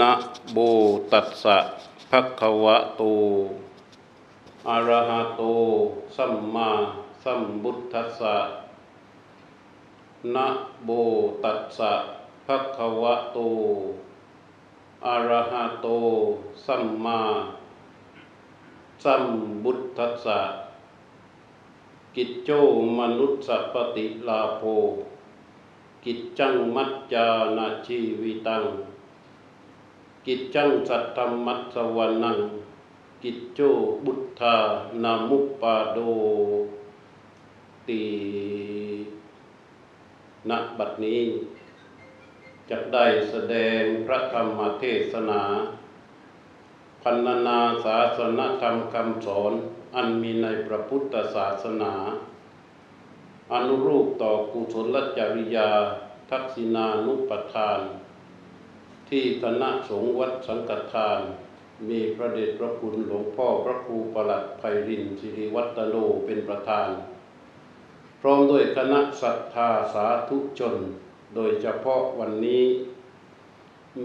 นะโบตัสสะภะคะวะโตอะระหะโต สัมมาสัมพุทธัสสะนะโบตัสสะภะคะวะโตอะระหะโต สัมมาสัมพุทธัสสะกิจโจมนุสสปฏิลาโภกิจจังมัจจานาชีวิตัง กิจจังสัตธรรมัสวรนัง กิจโจบุทธานามุปปาโดตีณบัดนี้จะได้แสดงพระธรรมเทศนา พันนาศาสนธรรมคำสอนอันมีในพระพุทธศาสนา อนุรูปต่อกุศลจริยา ทักษินานุปทาน ที่คณะสงฆ์วัดสังกัทาน มีพระเดชพระคุณหลวงพ่อพระครูประหลัดไพรินสิริวัตโลเป็นประธาน พร้อมด้วยคณะศรัทธาสาธุชน โดยเฉพาะวันนี้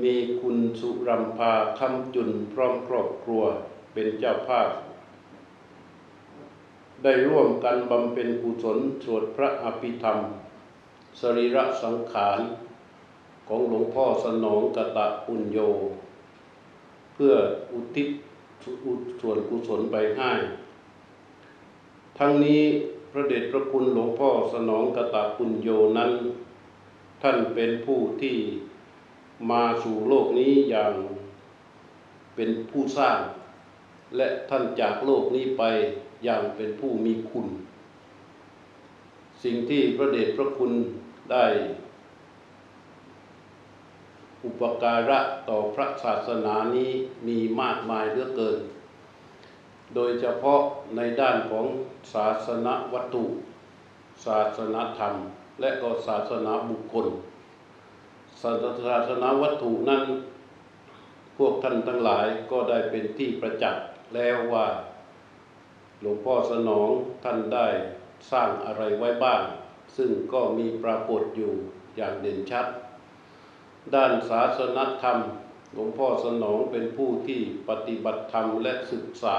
มีคุณสุรัมพาคำจุนพร้อมครอบครัวเป็นเจ้าภาพ ได้ร่วมกันบำเพ็ญกุศลสวดพระอภิธรรม สรีระสังขาร ของหลวงพ่อสนองกะตะปุญโย เพื่ออุทิศส่วนกุศลไปให้ ทั้งนี้พระเดชพระคุณหลวงพ่อสนองกะตะปุญโยนั้น ท่านเป็นผู้ที่มาสู่โลกนี้อย่างเป็นผู้สร้าง และท่านจากโลกนี้ไปอย่างเป็นผู้มีคุณ สิ่งที่พระเดชพระคุณได้ อุปการะต่อพระศาสนานี้มีมากมายเหลือเกิน โดยเฉพาะในด้านของศาสนาวัตถุ ศาสนาธรรม และก็ศาสนาบุคคล ศาสนาวัตถุนั้น พวกท่านทั้งหลายก็ได้เป็นที่ประจักษ์แล้วว่า หลวงพ่อสนองท่านได้สร้างอะไรไว้บ้าง ซึ่งก็มีปรากฏอยู่อย่างเด่นชัด ด้านศาสนธรรม หลวงพ่อสนองเป็นผู้ที่ปฏิบัติธรรมและศึกษา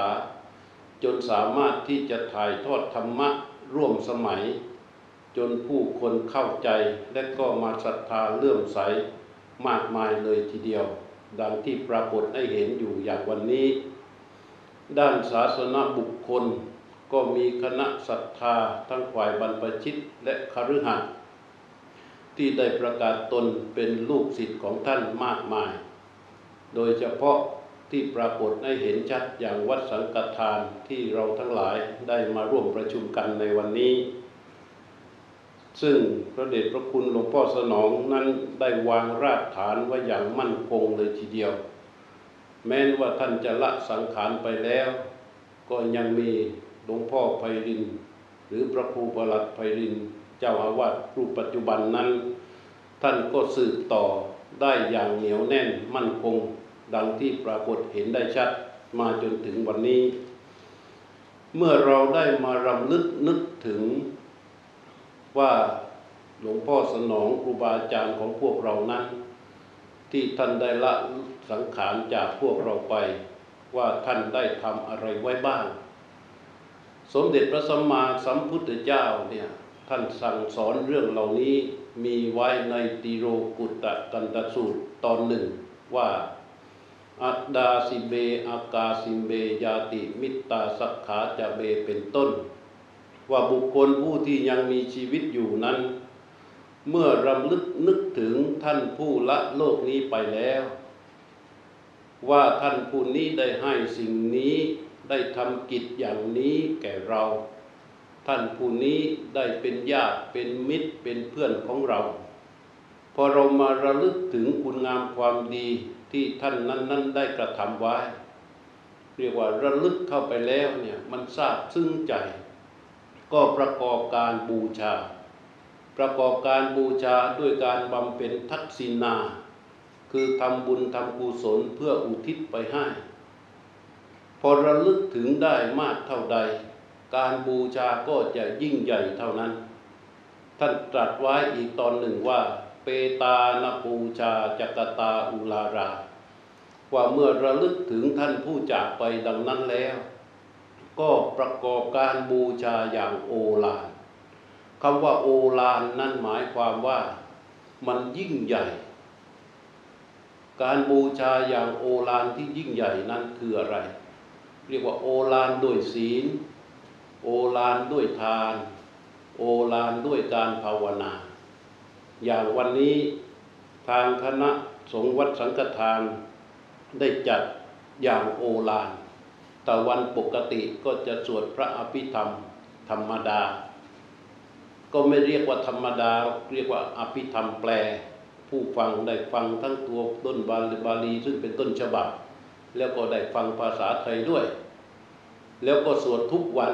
จนสามารถที่จะถ่ายทอดธรรมะร่วมสมัย จนผู้คนเข้าใจและก็มาศรัทธาเลื่อมใสมากมายเลยทีเดียว ดังที่ปรากฏให้เห็นอยู่อย่างวันนี้ ด้านศาสนาบุคคลก็มีคณะศรัทธาทั้งฝ่ายบรรพชิตและคฤหัสถ์ ที่ได้ประกาศตนเป็นลูกศิษย์ของท่านมากมาย โดยเฉพาะที่ปรากฏให้เห็นชัดอย่างวัดสังกัทานที่เราทั้งหลายได้มาร่วมประชุมกันในวันนี้ ซึ่งพระเดชพระคุณหลวงพ่อสนองนั้นได้วางรากฐานไว้อย่างมั่นคงเลยทีเดียว แม้นว่าท่านจะละสังขารไปแล้ว ก็ยังมีหลวงพ่อไพริน หรือพระครูประหลัดไพริน เจ้าอาวาสรูปปัจจุบันนั้น ท่านก็สืบต่อได้อย่างเหนียวแน่นมั่นคง ดังที่ปรากฏเห็นได้ชัดมาจนถึงวันนี้ เมื่อเราได้มารำลึกนึกถึงว่าหลวงพ่อสนองครูบาอาจารย์ของพวกเรานั้น ที่ท่านได้ละสังขารจากพวกเราไป ว่าท่านได้ทำอะไรไว้บ้าง สมเด็จพระสัมมาสัมพุทธเจ้าเนี่ย ท่านสั่งสอนเรื่องเหล่านี้มีไว้ในติโรกุตตะกันตสูตรตอนหนึ่งว่า อัตดาสิเบอากาสิเบยาติมิตตาสักขาจะเบเป็นต้น ว่าบุคคลผู้ที่ยังมีชีวิตอยู่นั้น เมื่อรำลึกนึกถึงท่านผู้ละโลกนี้ไปแล้ว ว่าท่านผู้นี้ได้ให้สิ่งนี้ได้ทำกิจอย่างนี้แก่เรา ท่านผู้นี้ได้เป็นญาติเป็นมิตรเป็นเพื่อนของเรา พอเรามาระลึกถึงคุณงามความดีที่ท่านนั้น ๆ ได้กระทำไว้ เรียกว่าระลึกเข้าไปแล้วเนี่ยมันทราบซึ้งใจ ก็ประกอบการบูชา ประกอบการบูชาด้วยการบำเพ็ญทักษิณา คือทำบุญทำกุศลเพื่ออุทิศไปให้ พอระลึกถึงได้มากเท่าใด การบูชาก็จะยิ่งใหญ่เท่านั้น ท่านตรัสไว้อีกตอนหนึ่งว่า เปตานปูชาจักตาอุลารา ว่าเมื่อระลึกถึงท่านผู้จากไปดังนั้นแล้ว ก็ประกอบการบูชาอย่างโอฬารคำว่าโอฬารนั่นหมายความว่ามันยิ่งใหญ่ การบูชาอย่างโอฬารที่ยิ่งใหญ่นั้นคืออะไร เรียกว่าโอฬารด้วยศีล โอฬารด้วยทาน โอฬารด้วยการภาวนา อย่างวันนี้ทางคณะสงฆ์วัดสังฆทานได้จัดอย่างโอฬารแต่วันปกติก็จะสวดพระอภิธรรม ธรรมดา ก็ไม่เรียกว่าธรรมดา เรียกว่าอภิธรรมแปล ผู้ฟังได้ฟังทั้งตัวต้นบาลีบาลีซึ่งเป็นต้นฉบับ แล้วก็ได้ฟังภาษาไทยด้วย แล้วก็สวดทุกวัน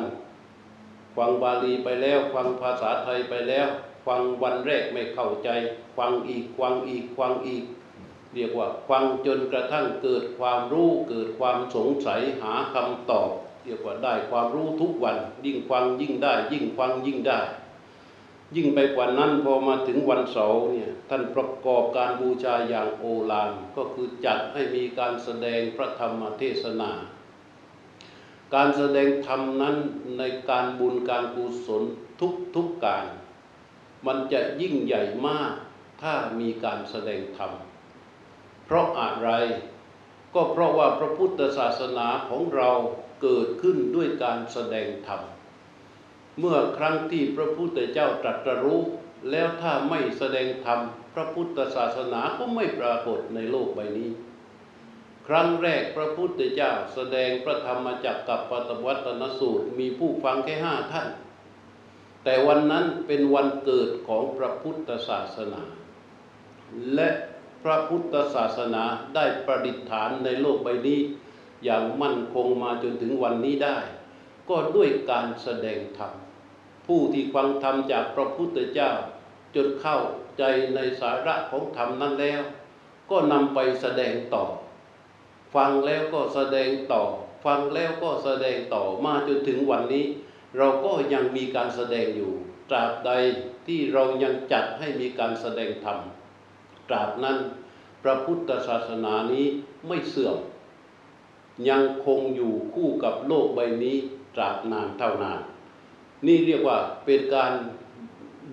ฟังบาลีไปแล้วฟังภาษาไทยไปแล้ว ฟังวันแรกไม่เข้าใจ ฟังอีกฟังอีกฟังอีก เรียกว่าฟังจนกระทั่งเกิดความรู้เกิดความสงสัยหาคำตอบ เรียกว่าได้ความรู้ทุกวัน ยิ่งฟังยิ่งได้ ยิ่งฟังยิ่งได้ ยิ่งไปกว่านั้นพอมาถึงวันเสาร์เนี่ยท่านประกอบการบูชาอย่างโอฬารก็คือจัดให้มีการแสดงพระธรรมเทศนา การแสดงธรรมนั้นในการบุญการกุศลทุกทุกการ มันจะยิ่งใหญ่มากถ้ามีการแสดงธรรม เพราะอะไร ก็เพราะว่าพระพุทธศาสนาของเราเกิดขึ้นด้วยการแสดงธรรม เมื่อครั้งที่พระพุทธเจ้าตรัสรู้ แล้วถ้าไม่แสดงธรรม พระพุทธศาสนาก็ไม่ปรากฏในโลกใบนี้ ครั้งแรกพระพุทธเจ้าแสดงพระธรรมจักรกับปตวัตนสูตรมีผู้ฟังแค่ห้าท่าน แต่วันนั้นเป็นวันเกิดของพระพุทธศาสนา และพระพุทธศาสนาได้ประดิษฐานในโลกใบนี้ อย่างมั่นคงมาจนถึงวันนี้ได้ ก็ด้วยการแสดงธรรมผู้ที่ฟังธรรมจากพระพุทธเจ้า จนเข้าใจในสาระของธรรมนั้นแล้ว ก็นำไปแสดงต่อ ฟังแล้วก็แสดงต่อ ฟังแล้วก็แสดงต่อมาจนถึงวันนี้ เราก็ยังมีการแสดงอยู่ ตราบใดที่เรายังจัดให้มีการแสดงธรรมตราบนั้นพระพุทธศาสนานี้ไม่เสื่อม ยังคงอยู่คู่กับโลกใบนี้ตราบนานเท่านาน นี่เรียกว่าเป็นการ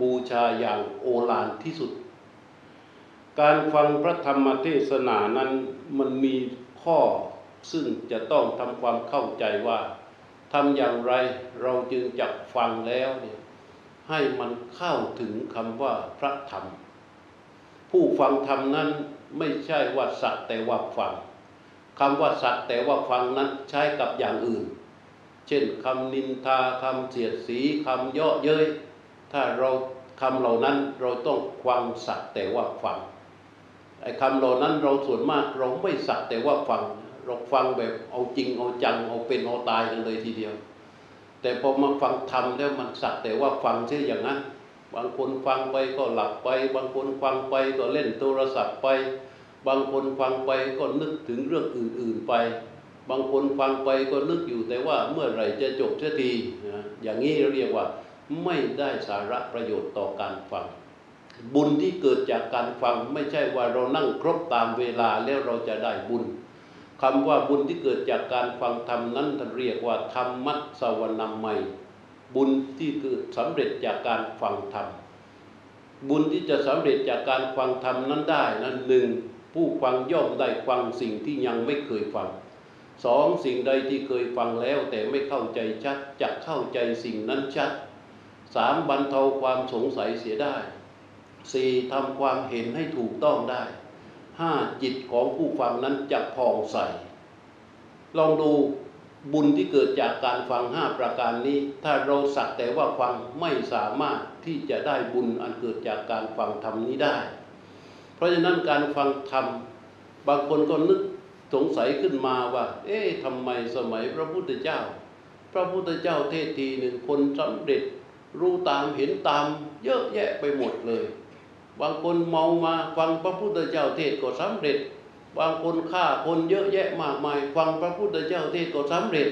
บูชาอย่างโอฬารที่สุด การฟังพระธรรมเทศนานั้นมันมี ข้อซึ่งจะต้องทำความเข้าใจว่าทำอย่างไรเราจึงจะฟังแล้วเนี่ยให้มันเข้าถึงคำว่าพระธรรม ผู้ฟังธรรมนั้นไม่ใช่ว่าสักแต่ว่าฟังคำว่าสักแต่ว่าฟังนั้นใช้กับอย่างอื่น เช่นคำนินทาคำเสียดสีคำเยาะเย้ยถ้าเราคำเหล่านั้นเราต้องฟังสักแต่ว่าฟัง ไอ้คำเหล่านั้นเราส่วนมากเราไม่สักแต่ว่าฟังเราฟังแบบเอาจริงเอาจังเอาเป็นเอาตายกันเลยทีเดียว แต่พอมาฟังธรรมแล้วมันสักแต่ว่าฟังใช่อย่างนั้น บางคนฟังไปก็หลับไป บางคนฟังไปก็เล่นโทรศัพท์ไป บางคนฟังไปก็นึกถึงเรื่องอื่น ๆไป บางคนฟังไปก็นึกอยู่แต่ว่าเมื่อไหร่จะจบเสียทีอย่างนี้เราเรียกว่าไม่ได้สาระประโยชน์ต่อการฟัง บุญที่เกิดจากการฟังไม่ใช่ว่าเรานั่งครบตามเวลาแล้วเราจะได้บุญคำว่าบุญที่เกิดจากการฟังธรรมนั้นท่านเรียกว่าธรรมัสวนามัย บุญที่เกิดสำเร็จจากการฟังธรรมบุญที่จะสำเร็จจากการฟังธรรมนั้นได้นั้นหนึ่งผู้ฟังย่อมได้ฟังสิ่งที่ยังไม่เคยฟังสองสิ่งใดที่เคยฟังแล้วแต่ไม่เข้าใจชัดจะเข้าใจสิ่งนั้นชัดสามบรรเทาความสงสัยเสียได้ สี่ทำความเห็นให้ถูกต้องได้ห้าจิตของผู้ฟังนั้นจะผ่องใส ลองดูบุญที่เกิดจากการฟังห้าประการนี้ ถ้าเราสักแต่ว่าฟังไม่สามารถที่จะได้บุญอันเกิดจากการฟังธรรมนี้ได้ เพราะฉะนั้นการฟังธรรมบางคนก็นึกสงสัยขึ้นมาว่า เอ๊ะทำไมสมัยพระพุทธเจ้า พระพุทธเจ้าเทศทีหนึ่งคนสำเร็จ รู้ตามเห็นตามเยอะแยะไปหมดเลย บางคนเมามาฟังพระพุทธเจ้าเทศก็สำเร็จ บางคนฆ่าคนเยอะแยะมากมาย ฟังพระพุทธเจ้าเทศก็สำเร็จ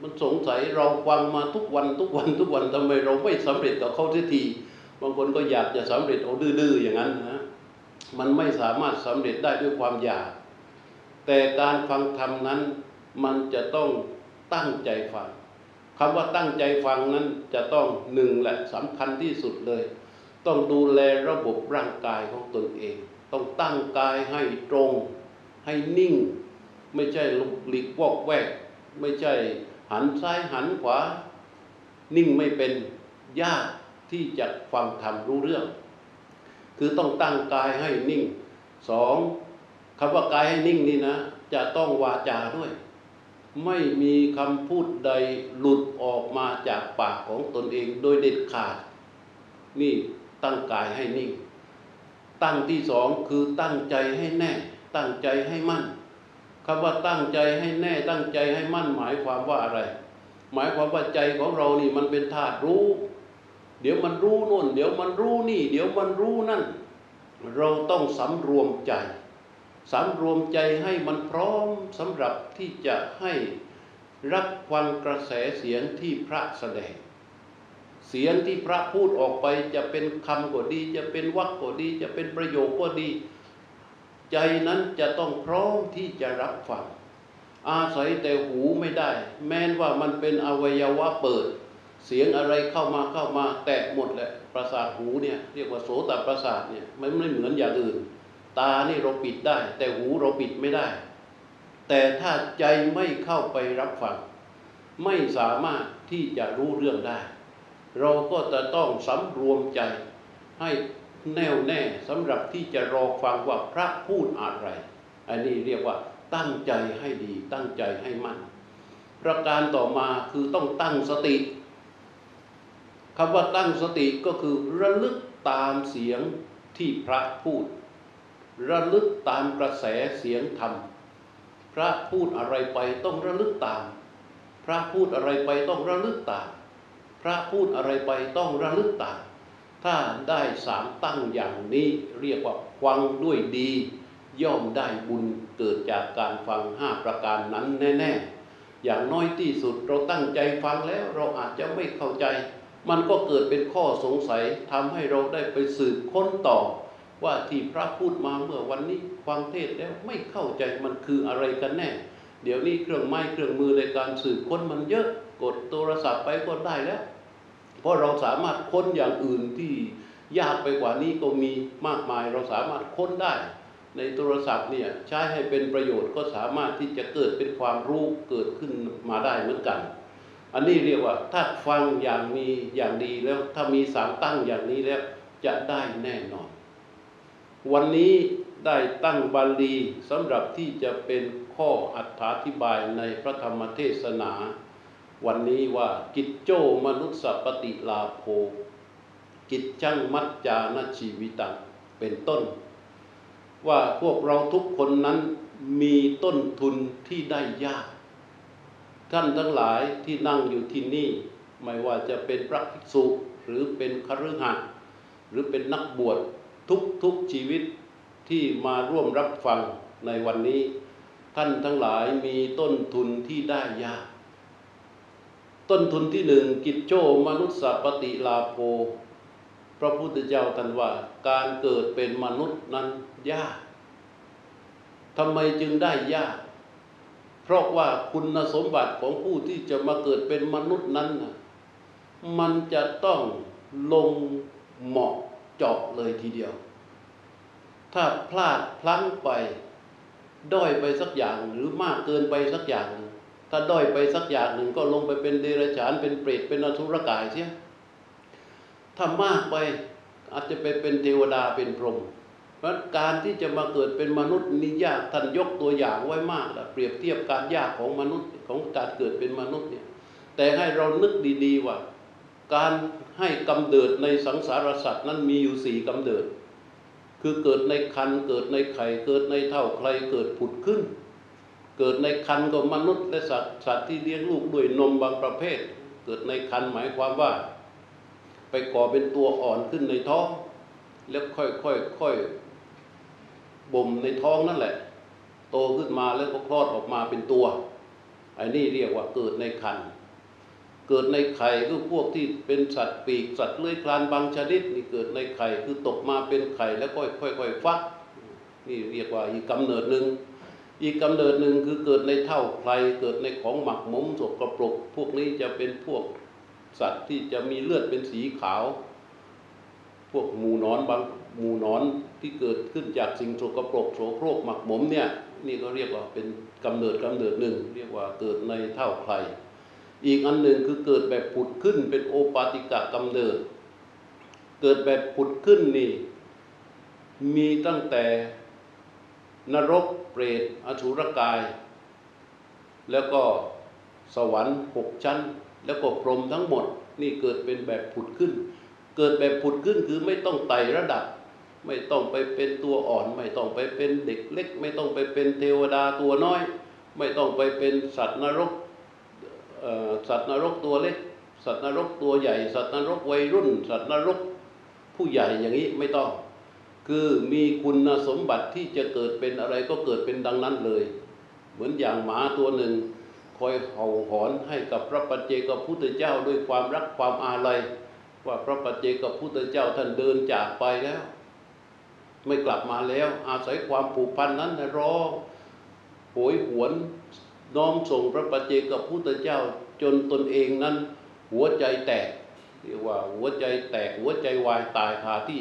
มันสงสัยเราฟังมาทุกวันทุกวันทุกวันทำไมเราไม่สำเร็จกับเขาทีทีบางคนก็อยากจะสำเร็จเอาดื้อๆอย่างนั้นนะมันไม่สามารถสำเร็จได้ด้วยความอยากแแต่การฟังธรรมนั้นมันจะต้องตั้งใจฟังคำว่าตั้งใจฟังนั้นจะต้องหนึ่งแหละสำคัญที่สุดเลย ต้องดูแลระบบร่างกายของตนเอง ต้องตั้งกายให้ตรงให้นิ่ง ไม่ใช่ลุกหลีกวอกแวก ไม่ใช่หันซ้ายหันขวา นิ่งไม่เป็นยากที่จะฟังธรรมรู้เรื่อง คือต้องตั้งกายให้นิ่งสองคำว่ากายให้นิ่งนี่นะ จะต้องวาจาด้วย ไม่มีคำพูดใดหลุดออกมาจากปากของตนเองโดยเด็ดขาด นี่ ตั้งกายให้นิ่ง ตั้งที่สองคือตั้งใจให้แน่ ตั้งใจให้มั่นคำว่าตั้งใจให้แน่ ตั้งใจให้มั่นหมายความว่าอะไร หมายความว่าใจของเรานี่มันเป็นธาตุรู้ เดี๋ยวมันรู้นู่น เดี๋ยวมันรู้นี่ เดี๋ยวมันรู้นั่น เราต้องสำรวมใจสำรวมใจให้มันพร้อมสำหรับที่จะให้รับฟังกระแสเสียงที่พระแสดง เสียงที่พระพูดออกไปจะเป็นคำก็ดี จะเป็นวรรคก็ดี จะเป็นประโยคก็ดี ใจนั้นจะต้องพร้อมที่จะรับฟัง อาศัยแต่หูไม่ได้ แม้นว่ามันเป็นอวัยวะเปิด เสียงอะไรเข้ามาเข้ามาแตะหมดแหละประสาทหูเนี่ยเรียกว่าโสตประสาทเนี่ยมันไม่เหมือนอย่างอื่น ตานี่เราปิดได้ แต่หูเราปิดไม่ได้ แต่ถ้าใจไม่เข้าไปรับฟัง ไม่สามารถที่จะรู้เรื่องได้ เราก็จะต้องสำรวมใจให้แน่วแน่สำหรับที่จะรอฟังว่าพระพูดอะไร อันนี้เรียกว่าตั้งใจให้ดีตั้งใจให้มั่น ประการต่อมาคือต้องตั้งสติคำว่าตั้งสติก็คือระลึกตามเสียงที่พระพูด ระลึกตามกระแสเสียงธรรม พระพูดอะไรไปต้องระลึกตาม พระพูดอะไรไปต้องระลึกตาม พระพูดอะไรไปต้องระลึกตามถ้าได้สามตั้งอย่างนี้เรียกว่าฟังด้วยดี ย่อมได้บุญเกิดจากการฟังห้าประการนั้นแน่ๆ อย่างน้อยที่สุดเราตั้งใจฟังแล้วเราอาจจะไม่เข้าใจ มันก็เกิดเป็นข้อสงสัยทำให้เราได้ไปสืบค้นต่อ ว่าที่พระพูดมาเมื่อวันนี้ฟังเทศแล้วไม่เข้าใจมันคืออะไรกันแน่ เดี๋ยวนี้เครื่องไม้เครื่องมือในการสืบค้นมันเยอะ กดโทรศัพท์ไปก็ได้แล้ว เพราะเราสามารถค้นอย่างอื่นที่ยากไปกว่านี้ก็มีมากมาย เราสามารถค้นได้ ในโทรศัพท์เนี่ยใช้ให้เป็นประโยชน์ก็สามารถที่จะเกิดเป็นความรู้เกิดขึ้นมาได้เหมือนกัน อันนี้เรียกว่าถ้าฟังอย่างมีอย่างดีแล้วถ้ามีสามตั้งอย่างนี้แล้วจะได้แน่นอน วันนี้ได้ตั้งบาลีสำหรับที่จะเป็นข้ออธิบายในพระธรรมเทศนา วันนี้ว่ากิจโจมนุสสปฏิลาโภ กิจจังมัจจานชีวิตังเป็นต้น ว่าพวกเราทุกคนนั้นมีต้นทุนที่ได้ยาก ท่านทั้งหลายที่นั่งอยู่ที่นี่ ไม่ว่าจะเป็นพระภิกษุหรือเป็นคฤหัสถ์หรือเป็นนักบวชทุกทุกชีวิตที่มาร่วมรับฟังในวันนี้ ท่านทั้งหลายมีต้นทุนที่ได้ยาก ต้นทุนที่หนึ่งกิจโจมนุษย์สปฏิลาโภพระพุทธเจ้าตรันว่า การเกิดเป็นมนุษย์นั้นยากทำไมจึงได้ยาก เพราะว่าคุณสมบัติของผู้ที่จะมาเกิดเป็นมนุษย์นั้นนะมันจะต้องลงเหมาะเจาะเลยทีเดียว ถ้าพลาดพลั้งไป ด้อยไปสักอย่างหรือมากเกินไปสักอย่างหนึ่ง ถ้าด้อยไปสักอย่างหนึ่งก็ลงไปเป็นเดรัจฉานเป็นเปรตเป็นอสุรกายเสียถ้ามากไปอาจจะไปเป็นเทวดาเป็นพรหมเพราะการที่จะมาเกิดเป็นมนุษย์นี่ยากท่านยกตัวอย่างไว้มากแล้วเปรียบเทียบการยากของมนุษย์ของการเกิดเป็นมนุษย์เนี่ยแต่ให้เรานึกดีๆว่า การให้กำเนิดในสังสารสัตว์นั้นมีอยู่สี่กำเนิด คือเกิดในคันเกิดในไข่เกิดในเท่าใครเกิดผุดขึ้น เกิดในคันก็มนุษย์และสัตว์สัตว์ที่เลี้ยงลูกด้วยนมบางประเภท เกิดในคันหมายความว่า ไปก่อเป็นตัวอ่อนขึ้นในท้อง แล้วค่อยๆค่อยค่อยบ่มในท้องนั่นแหละ โตขึ้นมาแล้วก็คลอดออกมาเป็นตัวไอ้นี่เรียกว่าเกิดในคันเกิดในไข่คือพวกที่เป็นสัตว์ปีกสัตว์เลื้อยคลานบางชนิดนี่เกิดในไข่คือตกมาเป็นไข่แล้วค่อยค่อยๆฟัก นี่เรียกว่าอีกกำเนิดหนึ่ง อีกกำเนิดหนึ่งคือเกิดในเท่าใครเกิดในของหมักหมมสกรปรก พวกนี้จะเป็นพวกสัตว์ที่จะมีเลือดเป็นสีขาว พวกหมูนอนบางหมูนอนที่เกิดขึ้นจากสิ่งสกรปรกโสโครกหมักหมมเนี่ยนี่ก็เรียกว่าเป็นกำเนิดกำเนิดหนึ่ง เรียกว่าเกิดในเท่าใคร อีกอันหนึ่งคือเกิดแบบผุดขึ้นเป็นโอปาติกะกำเนิด เกิดแบบผุดขึ้นนี่มีตั้งแต่ นรกเปรตอสุรกาย แล้วก็สวรรค์หกชั้น แล้วก็พรหมทั้งหมด นี่เกิดเป็นแบบผุดขึ้น เกิดแบบผุดขึ้นคือไม่ต้องไต่ระดับ ไม่ต้องไปเป็นตัวอ่อน ไม่ต้องไปเป็นเด็กเล็ก ไม่ต้องไปเป็นเทวดาตัวน้อย ไม่ต้องไปเป็นสัตว์นรกสัตว์นรกตัวเล็ก สัตว์นรกตัวใหญ่ สัตว์นรกวัยรุ่น สัตว์นรกผู้ใหญ่อย่างนี้ไม่ต้อง คือมีคุณสมบัติที่จะเกิดเป็นอะไรก็เกิดเป็นดังนั้นเลย เหมือนอย่างหมาตัวหนึ่ง คอยเห่าหอนให้กับพระปัจเจกพุทธเจ้าด้วยความรักความอาลัยว่าพระปัจเจกพุทธเจ้าท่านเดินจากไปแล้ว ไม่กลับมาแล้ว อาศัยความผูกพันนั้นรอโหยหวนน้อมส่งพระปัจเจกพุทธเจ้าจนตนเองนั้น หัวใจแตกเรียกว่าหัวใจแตกหัวใจวายตายคาที่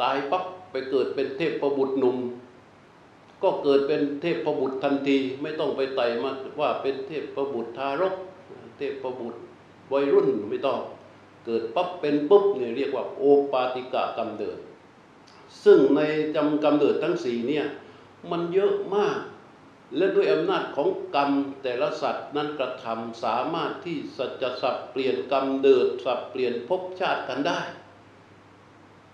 ตายปั๊บไปเกิดเป็นเทพประบุตรหนุ่ม ก็เกิดเป็นเทพประบุตรทันที ไม่ต้องไปไต่มาว่าเป็นเทพประบุตรทารก เทพประบุตรวัยรุ่นไม่ต้อง เกิดปั๊บเป็นปุ๊บเนี่ยเรียกว่าโอปาติกะกำเนิด ซึ่งในจำกำเนิดทั้งสี่เนี่ยมันเยอะมาก และด้วยอำนาจของกรรมแต่ละสัตว์นั้นกระทำสามารถที่จะสับเปลี่ยนกรรมเดิดสับเปลี่ยนภพชาติกันได้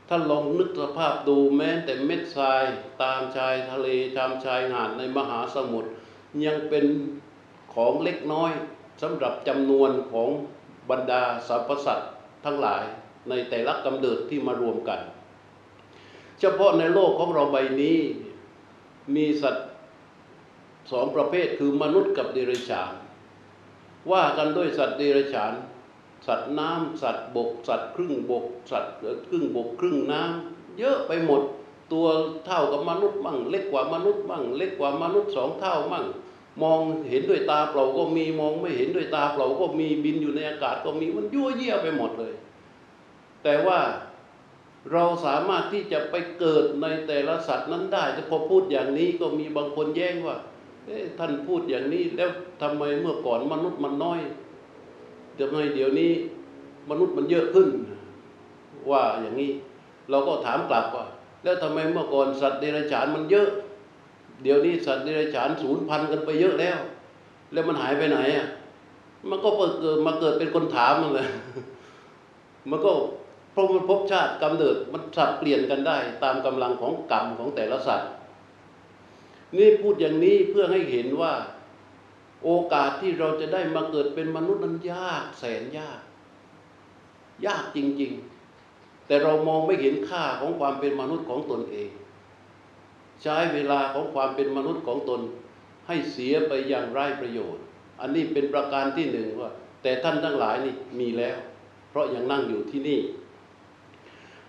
ท่าลองนึกสภาพดูแม้แต่เม็ดทรายตามชายทะเลตามชายหาดในมหาสมุทรยังเป็นของเล็กน้อยสำหรับจำนวนของบรรดาสรรพสัตว์ทั้งหลายในแต่ละกำเนิดที่มารวมกัน เฉพาะในโลกของเราใบนี้มีสัตว์สองประเภทคือมนุษย์กับเดรัจฉาน ว่ากันด้วยสัตว์เดรัจฉาน สัตว์น้ำสัตว์บก สัตว์ครึ่งบก สัตว์ครึ่งบกครึ่งน้ำเยอะไปหมดตัวเท่ากับมนุษย์มั่ง เล็กกว่ามนุษย์มั่ง เล็กกว่ามนุษย์สองเท่ามั่ง มองเห็นด้วยตาเปล่าก็มีมองไม่เห็นด้วยตาเปล่าก็มีบินอยู่ในอากาศก็มีมันยั่วเยี่ยไปหมดเลย แต่ว่าเราสามารถที่จะไปเกิดในแต่ละสัตว์นั้นได้แต่พอพูดอย่างนี้ก็มีบางคนแย้งว่าท่านพูดอย่างนี้แล้วทำไมเมื่อก่อนมนุษย์มันน้อย ทำไมเดี๋ยวนี้มนุษย์มันเยอะขึ้น ว่าอย่างนี้เราก็ถามกลับว่า แล้วทำไมเมื่อก่อนสัตว์เดรัจฉานมันเยอะ เดี๋ยวนี้สัตว์เดรัจฉานสูญพันกันไปเยอะแล้ว แล้วมันหายไปไหนอะมันก็เกิดมาเกิดเป็นคนถามมันเลยมันก็เพราะมันพบชาติกำเนิดมันสับเปลี่ยนกันได้ ตามกำลังของกรรมของแต่ละสัตว์ นี่พูดอย่างนี้เพื่อให้เห็นว่า โอกาสที่เราจะได้มาเกิดเป็นมนุษย์นั้นยากแสนยาก ยากจริง ๆ แต่เรามองไม่เห็นค่าของความเป็นมนุษย์ของตนเอง ใช้เวลาของความเป็นมนุษย์ของตน ให้เสียไปอย่างไร้ประโยชน์ อันนี้เป็นประการที่หนึ่งว่า แต่ท่านทั้งหลายนี่มีแล้ว เพราะยังนั่งอยู่ที่นี่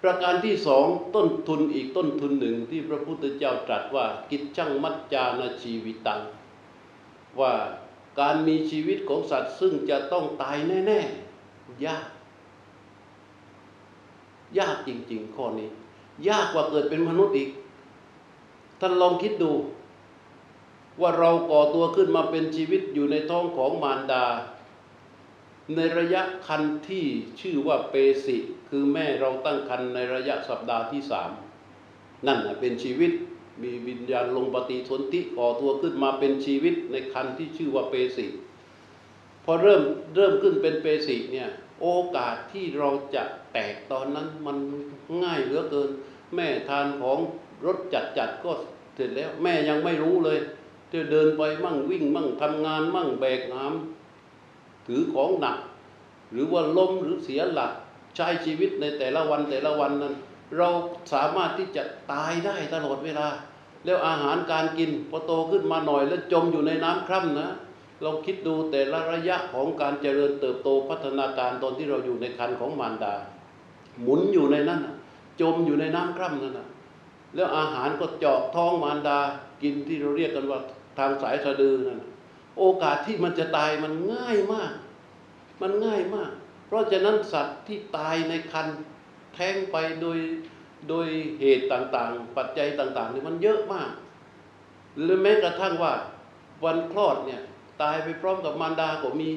ประการที่สองต้นทุนอีกต้นทุนหนึ่งที่พระพุทธเจ้าตรัสว่า กิจจังมัจจานาชีวิตังว่า การมีชีวิตของสัตว์ซึ่งจะต้องตายแน่ๆยาก ยากจริง ๆ ข้อนี้ ยากกว่าเกิดเป็นมนุษย์อีก ท่านลองคิดดู ว่าเราก่อตัวขึ้นมาเป็นชีวิตอยู่ในท้องของมารดา ในระยะคันที่ชื่อว่าเปสิ คือแม่เราตั้งคันในระยะสัปดาห์ที่สามนั่นเป็นชีวิต มีวิญญาณลงปฏิสนธิก่อตัวขึ้นมาเป็นชีวิตในคันที่ชื่อว่าเปสิพอเริ่มเริ่มขึ้นเป็นเปสิเนี่ยโอกาสที่เราจะแตกตอนนั้นมันง่ายเหลือเกิน แม่ทานของรถจัดจัดก็เสร็จแล้ว แม่ยังไม่รู้เลยจะเดินไปมั่งวิ่งมั่งทำงานมั่งแบกน้ำถือของหนัก หรือว่าล้มหรือเสียหลักใช้ชีวิตในแต่ละวันแต่ละวันนั้น เราสามารถที่จะตายได้ตลอดเวลา แล้วอาหารการกินพอโตขึ้นมาหน่อยแล้วจมอยู่ในน้ำคร่ำนะเราคิดดูแต่ละระยะของการเจริญเติบโตพัฒนาการตอนที่เราอยู่ในคันของมารดา หมุนอยู่ในนั้นจมอยู่ในน้ำคร่ำนั่นนะแล้วอาหารก็เจาะท้องมารดากินที่เราเรียกกันว่าทางสายสะดือนั่นโอกาสที่มันจะตายมันง่ายมาก มันง่ายมาก เพราะฉะนั้นสัตว์ที่ตายในคัน แทงไปโดยโดยเหตุต่างๆ ปัจจัยต่างๆนี่มันเยอะมากหรือแม้กระทั่งว่าวันคลอดเนี่ยตายไปพร้อมกับมารดาก็มี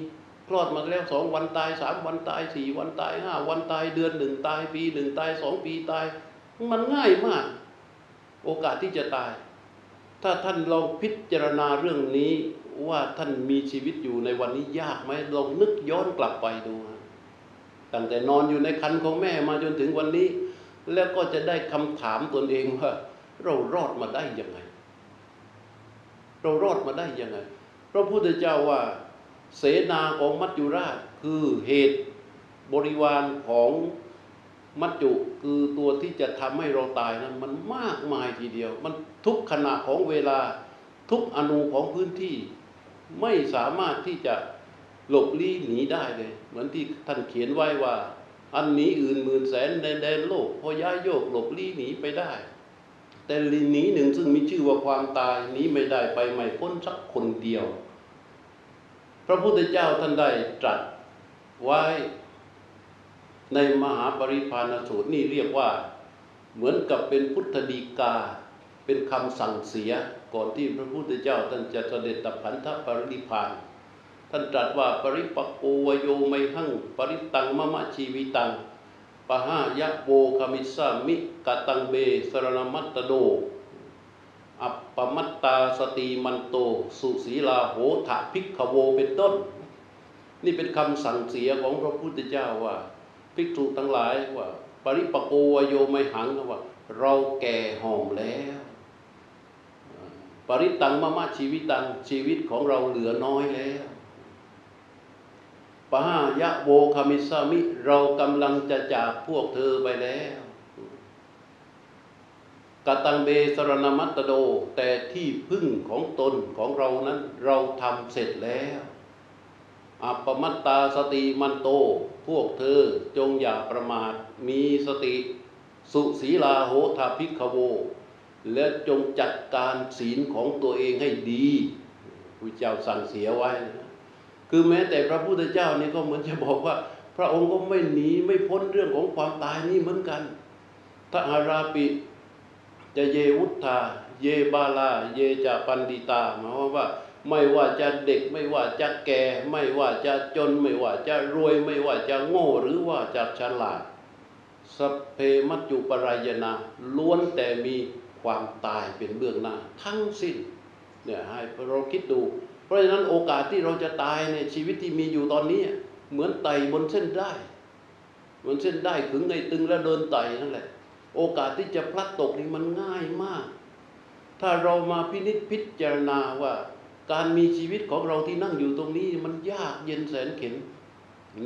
คลอดมาแล้วสองวันตายสามวันตายสี่วันตายห้าวันตายเดือนหนึ่งตายปีหนึ่งตายสองปีตาย มันง่ายมาก โอกาสที่จะตาย ถ้าท่านลองพิจารณาเรื่องนี้ว่าท่านมีชีวิตอยู่ในวันนี้ยากไหมลองนึกย้อนกลับไปดู ตั้งแต่นอนอยู่ในคันของแม่มาจนถึงวันนี้ แล้วก็จะได้คำถามตนเองว่า เรารอดมาได้ยังไง เรารอดมาได้ยังไง พระพุทธเจ้าว่า เสนาของมัจจุราชคือเหตุบริวารของมัจจุคือตัวที่จะทำให้เราตายนั้นมันมากมายทีเดียว มันทุกขณะของเวลาทุกอนูของพื้นที่ ไม่สามารถที่จะ หลบลี้หนีได้เลย เหมือนที่ท่านเขียนไว้ว่า อันนี้อื่นหมื่นแสนในแดนโลกพอย้ายโยกหลบลี้หนีไปได้ แต่ลีหนีหนึ่งซึ่งมีชื่อว่าความตายหนีไม่ได้ไปไม่พ้นสักคนเดียว พระพุทธเจ้าท่านได้ตรัสไว้ในมหาปริพานสูตรนี่เรียกว่า เหมือนกับเป็นพุทธดีกา เป็นคำสั่งเสียก่อนที่พระพุทธเจ้าท่านจะเสด็จตับพันธปริพพาน ท่านตรัสว่าปริปโกวโยไมหัง ปริตังมะมะชีวิตังปะหายะโวคามิสามิกตังเบสรณมัตตโด อัปปมัตตาสติมันโต สุศีลาโหถะพิกขโวเป็นต้น นี่เป็นคำสั่งเสียของพระพุทธเจ้าว่า ภิกษุทั้งหลายว่า ปริปโกวโยไมหังว่า เราแก่หอมแล้ว ปริตังมะมะชีวิตังชีวิตของเราเหลือน้อยแล้ว ปหายะโวคามิสามิ เรากำลังจะจากพวกเธอไปแล้วกตังเบสรณมัตตโด แต่ที่พึ่งของตนของเรานั้น เราทำเสร็จแล้วอัปมัตตาสติมันโต พวกเธอจงอย่าประมาทมีสติ สุศีลาโหทาภิกขโว และจงจัดการศีลของตัวเองให้ดีพระเจ้าสั่งเสียไว้นะ คือแม้แต่พระพุทธเจ้านี่ก็เหมือนจะบอกว่า พระองค์ก็ไม่หนีไม่พ้นเรื่องของความตายนี่เหมือนกันถ้าอาราปิจะเยวุฒาเยบาลา เยจะปันดิตาหมายความว่า ไม่ว่าจะเด็กไม่ว่าจะแก่ ไม่ว่าจะจน ไม่ว่าจะรวย ไม่ว่าจะโง่หรือว่าจะฉลาดสเพมัจจุปรายนาล้วนแต่มีความตายเป็นเบื้องหน้า ทั้งสิ้นเนี่ยให้เราคิดดู เพราะฉะนั้นโอกาสที่เราจะตายในชีวิตที่มีอยู่ตอนนี้ เหมือนไต่บนเส้นได้บนเส้นได้ขึงในตึงแล้วเดินไต่นั่นแหละ โอกาสที่จะพลัดตกนี่มันง่ายมาก ถ้าเรามาพินิจพิจารณาว่า การมีชีวิตของเราที่นั่งอยู่ตรงนี้มันยากเย็นแสนเข็ญ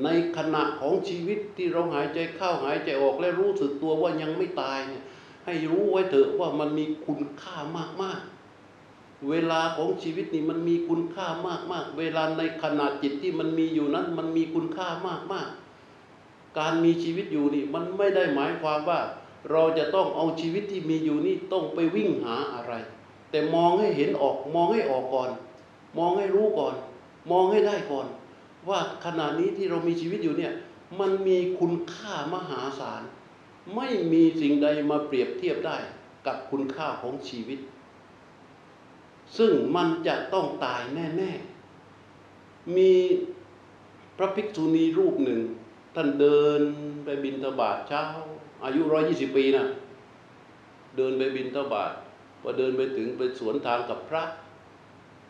ในขณะของชีวิตที่เราหายใจเข้าหายใจออกและรู้สึกตัวว่ายังไม่ตายเนี่ยให้รู้ไว้เถอะว่ามันมีคุณค่ามากๆ เวลาของชีวิตนี่มันมีคุณค่ามากๆเวลาในขณะจิตที่มันมีอยู่นั้น มันมีคุณค่ามากๆการมีชีวิตอยู่นี่มันไม่ได้หมายความว่า เราจะต้องเอาชีวิตที่มีอยู่นี่ต้องไปวิ่งหาอะไร แต่มองให้เห็นออกมองให้ออกก่อน มองให้รู้ก่อน มองให้ได้ก่อน ว่าขณะนี้ที่เรามีชีวิตอยู่เนี่ยมันมีคุณค่ามหาศาล ไม่มีสิ่งใดมาเปรียบเทียบได้กับคุณค่าของชีวิต ซึ่งมันจะต้องตายแน่ ๆ มีพระภิกษุณีรูปหนึ่ง ท่านเดินไปบินทบาทเช้า อายุร้อยี่สิบปีนะเดินไปบินทบาทพอเดินไปถึงไปสวนทางกับพระ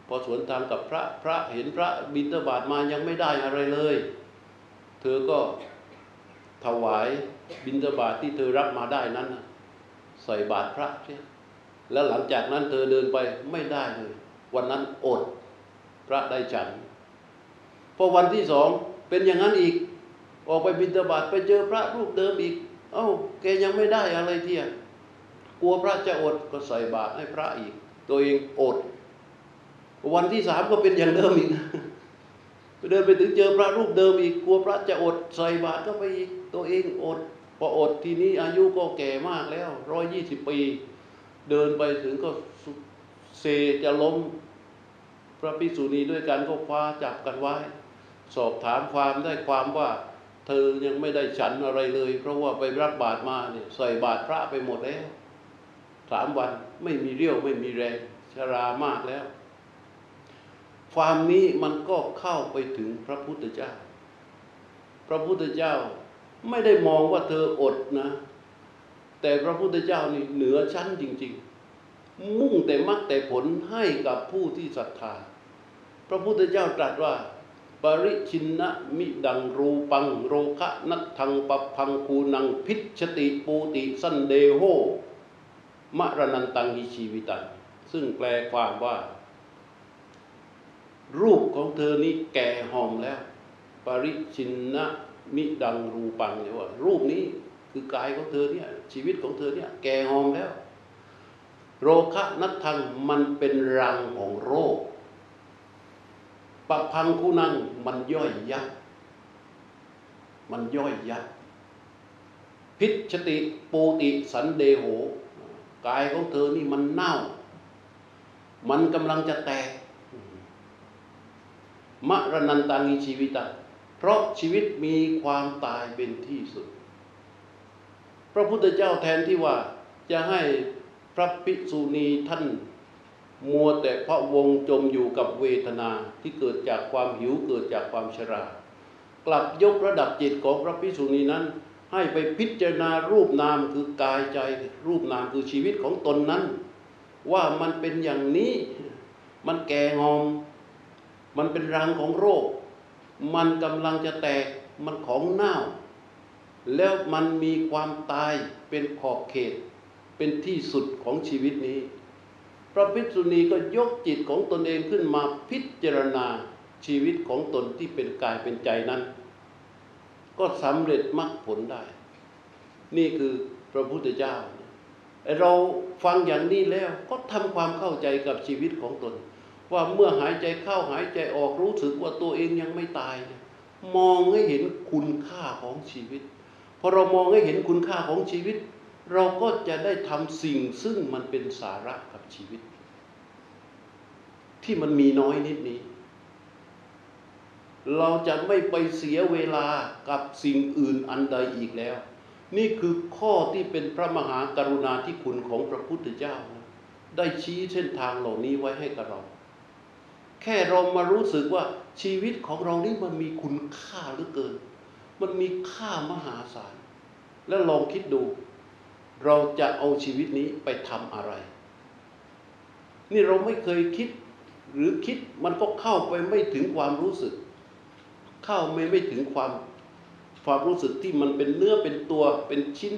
พอสวนทางกับพระพระเห็นพระบินทบาทมายังไม่ได้อะไรเลย เธอก็ถวายบิณฑบาทที่เธอรับมาได้นั้น ใส่บาตรพระเสีย แล้วหลังจากนั้นเธอเดินไปไม่ได้เลย วันนั้นอดพระได้ฉันพอวันที่สองเป็นอย่างนั้นอีก ออกไปบิณฑบาตไปเจอพระรูปเดิมอีก เอ้าแกยังไม่ได้อะไรเที่ยกลัวพระจะอดก็ใส่บาตรให้พระอีก ตัวเองอด วันที่สามก็เป็นอย่างเดิมอีกเดินไปถึงเจอพระรูปเดิมอีก กลัวพระจะอดใส่บาตรก็ไปอีก ตัวเองอดพออดทีนี้อายุก็แก่มากแล้วร้อยยี่สิบปี เดินไปถึงก็เซจะล้มพระภิกษุณีด้วยกันก็คว้าจับกันไว้ สอบถามความได้ความว่า เธอยังไม่ได้ฉันอะไรเลย เพราะว่าไปรับบาตรมาเนี่ยใส่บาตรพระไปหมดแล้วสามวันไม่มีเรี่ยวไม่มีแรงชรามากแล้ว ความนี้มันก็เข้าไปถึงพระพุทธเจ้า พระพุทธเจ้าไม่ได้มองว่าเธออดนะ แต่พระพุทธเจ้านี่เหนือชั้นจริง ๆ มุ่งแต่มักแต่ผลให้กับผู้ที่ศรัทธา พระพุทธเจ้าตรัสว่าปริชินนะมิดังรูปังโรคะนัททังปพังคูนังพิชติปูติสันเดโหมะระนันตังหิชีวิตัง ซึ่งแปลความว่า รูปของเธอนี้แก่หอมแล้ว ปริชินนะมิดังรูปังเนี่ยว่า รูปนี้ คือกายของเธอเนี่ยชีวิตของเธอเนี่ยแก่หอมแล้ว โรคะนัททังมันเป็นรังของโรคปะพังคูนังมันย่อยยับมันย่อยยับพิชติปูติสันเดโห กายของเธอนี่มันเน่า มันกำลังจะแตกมระนันตังีชีวิตะเพราะชีวิตมีความตายเป็นที่สุด พระพุทธเจ้าแทนที่ว่าจะให้พระภิกษุณีท่านมัวแต่พระวงจมอยู่กับเวทนาที่เกิดจากความหิวเกิดจากความชรา กลับยกระดับจิตของพระภิกษุณีนั้น ให้ไปพิจารณารูปนามคือกายใจ รูปนามคือชีวิตของตนนั้น ว่ามันเป็นอย่างนี้มันแก่งอม มันเป็นรังของโรค มันกำลังจะแตกมันของเน่า แล้วมันมีความตายเป็นขอบเขต เป็นที่สุดของชีวิตนี้ พระภิกษุณีก็ยกจิตของตนเองขึ้นมาพิจารณาชีวิตของตนที่เป็นกายเป็นใจนั้น ก็สำเร็จมรรคผลได้ นี่คือพระพุทธเจ้า เราฟังอย่างนี้แล้วก็ทำความเข้าใจกับชีวิตของตน ว่าเมื่อหายใจเข้าหายใจออกรู้สึกว่าตัวเองยังไม่ตาย มองให้เห็นคุณค่าของชีวิต พอเรามองให้เห็นคุณค่าของชีวิต เราก็จะได้ทำสิ่งซึ่งมันเป็นสาระกับชีวิต ที่มันมีน้อยนิดนี้ เราจะไม่ไปเสียเวลากับสิ่งอื่นอันใดอีกแล้ว นี่คือข้อที่เป็นพระมหากรุณาธิคุณของพระพุทธเจ้านะได้ชี้เส้นทางเหล่านี้ไว้ให้กับเรา แค่เรามารู้สึกว่าชีวิตของเรานี่มันมีคุณค่าเหลือเกิน มันมีค่ามหาศาล แล้วลองคิดดู เราจะเอาชีวิตนี้ไปทำอะไร นี่เราไม่เคยคิด หรือคิดมันก็เข้าไปไม่ถึงความรู้สึก เข้าไม่ไม่ถึงความความรู้สึกที่มันเป็นเนื้อเป็นตัวเป็นชิ้น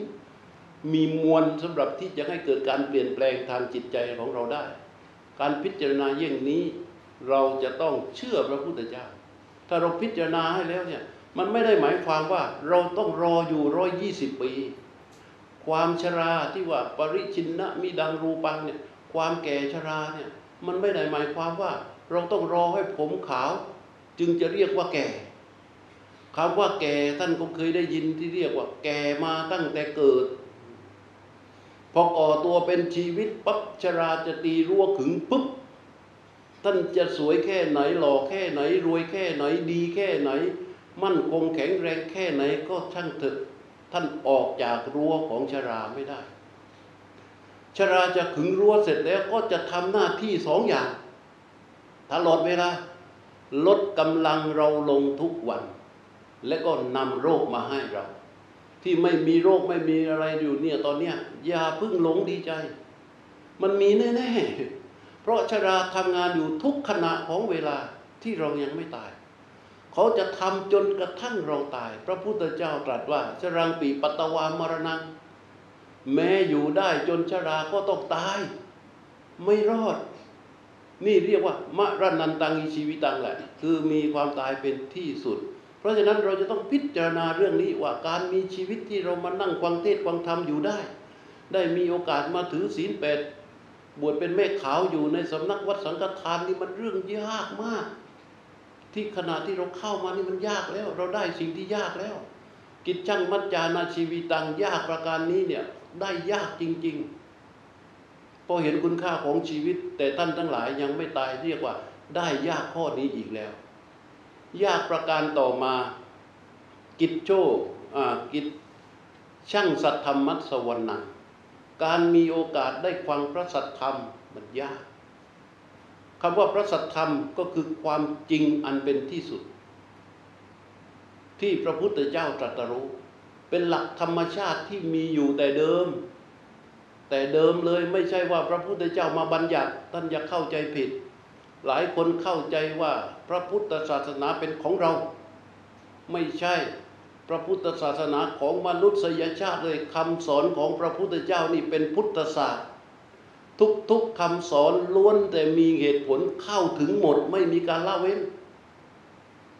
มีมวลสำหรับที่จะให้เกิดการเปลี่ยนแปลงทางจิตใจของเราได้ การพิจารณาเยี่ยงนี้ เราจะต้องเชื่อพระพุทธเจ้า ถ้าเราพิจารณาให้แล้วเนี่ย มันไม่ได้หมายความว่าเราต้องรออยู่ร้อยยี่สิบปี ความชราที่ว่าปริชินนะมีดังรูปังเนี่ยความแก่ชราเนี่ยมันไม่ได้หมายความว่า เราต้องรอให้ผมขาว จึงจะเรียกว่าแก่คำว่าแก่ท่านก็เคยได้ยินที่เรียกว่า แก่มาตั้งแต่เกิด พอก่อตัวเป็นชีวิตปั๊บชราจะตีรั่วขึงปุ๊บท่านจะสวยแค่ไหนหล่อแค่ไหน รวยแค่ไหนดีแค่ไหน มั่นคงแข็งแรงแค่ไหนก็ช่างเถอะท่านออกจากรั้วของชราไม่ได้ ชราจะขึงรั้วเสร็จแล้วก็จะทำหน้าที่สองอย่างตลอดเวลาลดกำลังเราลงทุกวัน และก็นำโรคมาให้เรา ที่ไม่มีโรคไม่มีอะไรอยู่เนี่ยตอนเนี้ยอย่าพึ่งหลงดีใจ มันมีแน่ๆเพราะชราทำงานอยู่ทุกขณะของเวลาที่เรายังไม่ตาย เขาจะทำจนกระทั่งเราตาย พระพุทธเจ้าตรัสว่าชรังปีปัตวามรณะแม้อยู่ได้จนชราก็ต้องตาย ไม่รอด นี่เรียกว่ามรนันตังอิชีวิตังแหละ คือมีความตายเป็นที่สุด เพราะฉะนั้นเราจะต้องพิจารณาเรื่องนี้ว่าการมีชีวิตที่เรามานั่งฟังเทศฟังธรรมอยู่ได้ ได้มีโอกาสมาถือศีลแปดบวชเป็นแม่ขาวอยู่ในสำนักวัดสังฆทานนี่มันเรื่องยากมาก ที่ขณะที่เราเข้ามานี่มันยากแล้ว เราได้สิ่งที่ยากแล้ว กิจช่างมัจจานาชีวิตังยากประการนี้เนี่ยได้ยากจริง ๆ พอเห็นคุณค่าของชีวิต แต่ท่านทั้งหลายยังไม่ตายเรียกว่า ได้ยากข้อนี้อีกแล้ว ยากประการต่อมา กิจโชกิจช่างสัตธรรมัสวรรณังการมีโอกาสได้ฟังพระสัทธรรมมันยาก คำว่าพระสัทธรรมก็คือความจริงอันเป็นที่สุด ที่พระพุทธเจ้าตรัสรู้ เป็นหลักธรรมชาติที่มีอยู่แต่เดิม แต่เดิมเลยไม่ใช่ว่าพระพุทธเจ้ามาบัญญัติท่านอย่าเข้าใจผิด หลายคนเข้าใจว่าพระพุทธศาสนาเป็นของเรา ไม่ใช่พระพุทธศาสนาของมนุษยชาติเลยคำสอนของพระพุทธเจ้านี่เป็นพุทธศาสตร์ ทุกๆคำสอนล้วนแต่มีเหตุผลเข้าถึงหมดไม่มีการละเว้น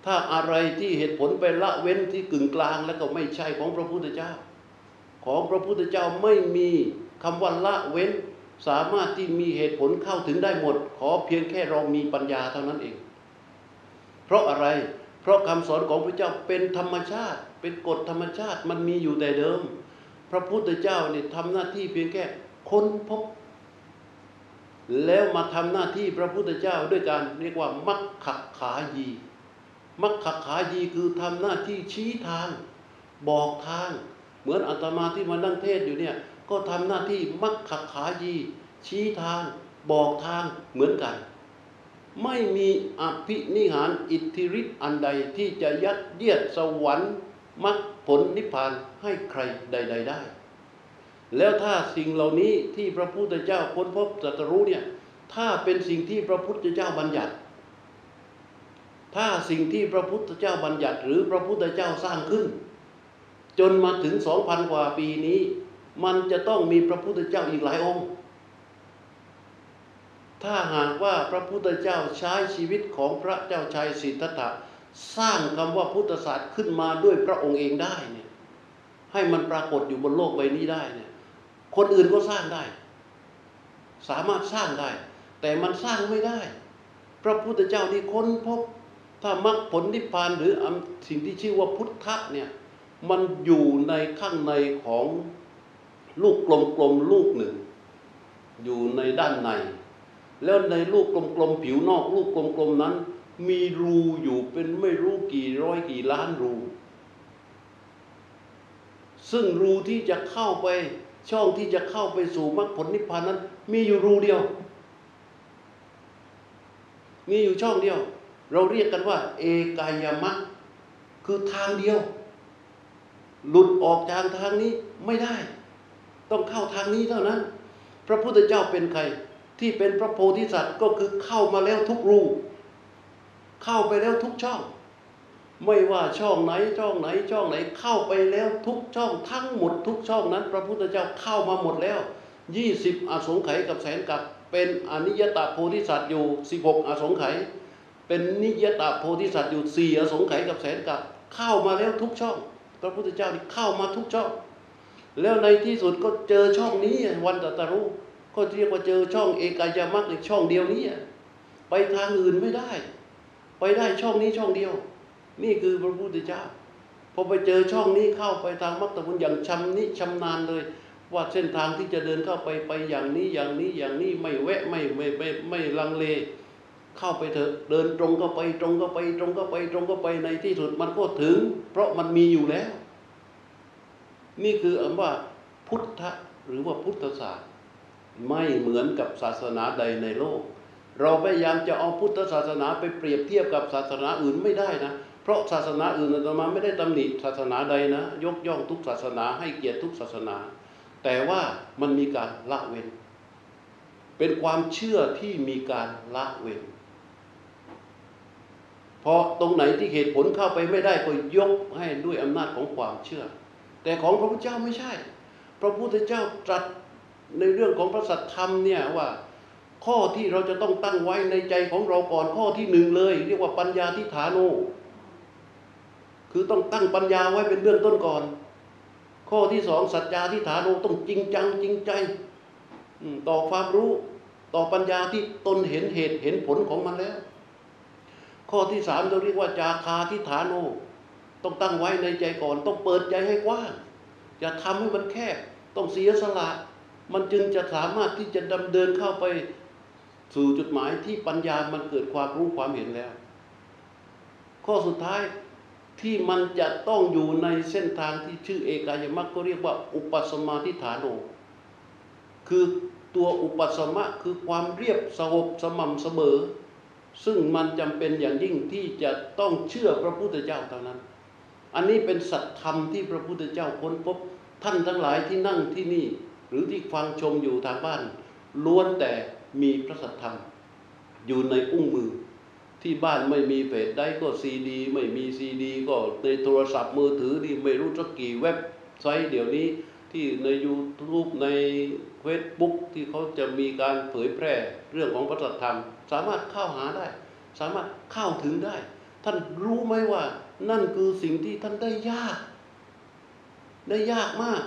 ถ้าอะไรที่เหตุผลไปละเว้นที่กึ่งกลางแล้วก็ไม่ใช่ของพระพุทธเจ้า ของพระพุทธเจ้าไม่มีคำว่าละเว้น สามารถที่มีเหตุผลเข้าถึงได้หมด ขอเพียงแค่เรามีปัญญาเท่านั้นเอง เพราะอะไรเพราะคำสอนของพระเจ้าเป็นธรรมชาติ เป็นกฎธรรมชาติมันมีอยู่แต่เดิม พระพุทธเจ้าเนี่ยทำหน้าที่เพียงแค่ค้นพบ แล้วมาทำหน้าที่พระพุทธเจ้าด้วยการเรียกว่ามัคคขายีมัคคขายีคือทำหน้าที่ชี้ทาง บอกทาง เหมือนอาตมาที่มานั่งเทศอยู่เนี่ยก็ทำหน้าที่มัคคขายี ชี้ทาง บอกทางเหมือนกัน ไม่มีอภินิหารอิทธิฤทธิ์อันใดที่จะยัดเยียดสวรรค์มรรคผลนิพพานให้ใครใด ๆ ได้ แล้วถ้าสิ่งเหล่านี้ที่พระพุทธเจ้าค้นพบตรัสรู้เนี่ย ถ้าเป็นสิ่งที่พระพุทธเจ้าบัญญัติ ถ้าสิ่งที่พระพุทธเจ้าบัญญัติ หรือพระพุทธเจ้าสร้างขึ้น จนมาถึงสองพันกว่าปีนี้ มันจะต้องมีพระพุทธเจ้าอีกหลายองค์ ถ้าหากว่าพระพุทธเจ้าใช้ชีวิตของพระเจ้าชายสิทธัตถะสร้างคำว่าพุทธศาสตร์ขึ้นมาด้วยพระองค์เองได้เนี่ยให้มันปรากฏอยู่บนโลกใบนี้ได้เนี่ย คนอื่นก็สร้างได้ สามารถสร้างได้ แต่มันสร้างไม่ได้ พระพุทธเจ้าที่ค้นพบ ถ้ามรรคผลนิพพานหรือสิ่งที่ชื่อว่าพุทธะเนี่ยมันอยู่ในข้างในของลูกกลมๆลูกหนึ่ง อยู่ในด้านใน แล้วในลูกกลมๆผิวนอกลูกกลมๆนั้น มีรูอยู่เป็นไม่รู้กี่ร้อยกี่ล้านรู ซึ่งรูที่จะเข้าไป ช่องที่จะเข้าไปสู่มรรคผลนิพพานนั้น มีอยู่รูเดียว มีอยู่ช่องเดียว เราเรียกกันว่า เอกายมรรคคือทางเดียว หลุดออกจากทางนี้ไม่ได้ ต้องเข้าทางนี้เท่านั้น พระพุทธเจ้าเป็นใคร ที่เป็นพระโพธิสัตว์ก็คือเข้ามาแล้วทุกรู เข้าไปแล้วทุกช่อง ไม่ว่าช่องไหนช่องไหนช่องไหนเข้าไปแล้วทุกช่องทั้งหมดทุกช่องนั้น พระพุทธเจ้าเข้ามาหมดแล้วยี่สิบอสงไขยกับแสนกับเป็นอนิยตาโพธิสัตว์อยู่สิบหกอสงไขยเป็นนิยตาโพธิสัตว์อยู่สี่อสงไขยกับแสนกับเข้ามาแล้วทุกช่อง พระพุทธเจ้านี่เข้ามาทุกช่อง แล้วในที่สุดก็เจอช่องนี้วันตตารุก็เรียกว่าเจอช่องเอกายามักในช่องเดียวนี้ไปทางอื่นไม่ได้ ไปได้ช่องนี้ช่องเดียว นี่คือพระพุทธเจ้าพอไปเจอช่องนี้เข้าไปทางมรรคผลอย่างชำนิชำนาญเลย ว่าเส้นทางที่จะเดินเข้าไปไปอย่างนี้อย่างนี้อย่างนี้ไม่แวะไม่ไม่ไม่ไม่ลังเล เข้าไปเถอะเดินตรงก็ไปตรงก็ไป ตรงก็ไปตรงก็ไปในที่สุดมันก็ถึง เพราะมันมีอยู่แล้ว นี่คืออันว่าพุทธหรือว่าพุทธศาสตร์ไม่เหมือนกับศาสนาใดในโลก เราพยายามจะเอาพุทธศาสนาไปเปรียบเทียบกับศาสนาอื่นไม่ได้นะ เพราะศาสนาอื่นอาตมาไม่ได้ตำหนิศาสนาใดนะ ยกย่องทุกศาสนาให้เกียรติทุกศาสนา แต่ว่ามันมีการละเว้น เป็นความเชื่อที่มีการละเว้นพอตรงไหนที่เหตุผลเข้าไปไม่ได้ก็ยกให้ด้วยอำนาจของความเชื่อ แต่ของพระพุทธเจ้าไม่ใช่ พระพุทธเจ้าตรัสในเรื่องของพระสัทธรรมเนี่ยว่าข้อที่เราจะต้องตั้งไว้ในใจของเราก่อนข้อที่หนึ่งเลย เรียกว่าปัญญาทิฏฐานุ คือต้องตั้งปัญญาไว้เป็นเบื้องต้นก่อน ข้อที่สองสัจจาที่ฐานุต้องจริงจังจริงใจต่อความรู้ต่อปัญญาที่ตนเห็นเหตุเห็นผลของมันแล้ว ข้อที่สามเราเรียกว่าจาคาที่ฐานุต้องตั้งไว้ในใจก่อน ต้องเปิดใจให้กว้างอย่าทำให้มันแคบต้องเสียสละ มันจึงจะสามารถที่จะดำเดินเข้าไปสู่จุดหมายที่ปัญญามันเกิดความรู้ความเห็นแล้ว ข้อสุดท้าย ที่มันจะต้องอยู่ในเส้นทางที่ชื่อเอกายมรรคก็เรียกว่า อุปสมาธิฐานโนคือตัวอุปสมะคือความเรียบสงบสม่ำเสมอ ซึ่งมันจำเป็นอย่างยิ่งที่จะต้องเชื่อพระพุทธเจ้าเท่านั้น อันนี้เป็นสัจธรรมที่พระพุทธเจ้าค้นพบท่านทั้งหลายที่นั่งที่นี่ หรือที่ฟังชมอยู่ทางบ้าน ล้วนแต่มีพระสัจธรรม อยู่ในอุ้งมือ ที่บ้านไม่มีเพจได้ก็ซีดี ไม่มีซีดี ก็ในโทรศัพท์มือถือนี่ไม่รู้จักกี่เว็บไซต์เดี๋ยวนี้ที่ใน YouTube ใน Facebook ที่เขาจะมีการเผยแพร่เรื่องของพระสัทธรรม สามารถเข้าหาได้ สามารถเข้าถึงได้ ท่านรู้ไหมว่า นั่นคือสิ่งที่ท่านได้ยาก ได้ยากมาก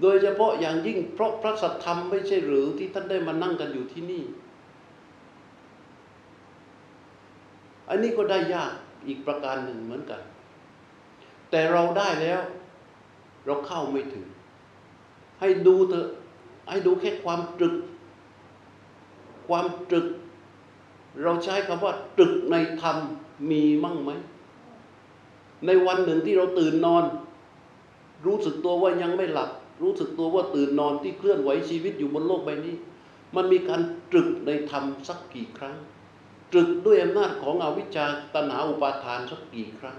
โดยเฉพาะอย่างยิ่งเพราะพระสัทธรรมไม่ใช่หรือที่ท่านได้มานั่งกันอยู่ที่นี่ อันนี้ก็ได้ยากอีกประการหนึ่งเหมือนกัน แต่เราได้แล้ว เราเข้าไม่ถึง ให้ดูเถอะให้ดูแค่ความตรึก ความตรึก เราใช้คำว่าตรึกในธรรมมีมั่งไหม ในวันหนึ่งที่เราตื่นนอน รู้สึกตัวว่ายังไม่หลับ รู้สึกตัวว่าตื่นนอนที่เคลื่อนไหวชีวิตอยู่บนโลกใบนี้ มันมีการตรึกในธรรมสักกี่ครั้ง ตรึกด้วยอำนาจของอวิชชาตนาอุปาทานสักกี่ครั้ง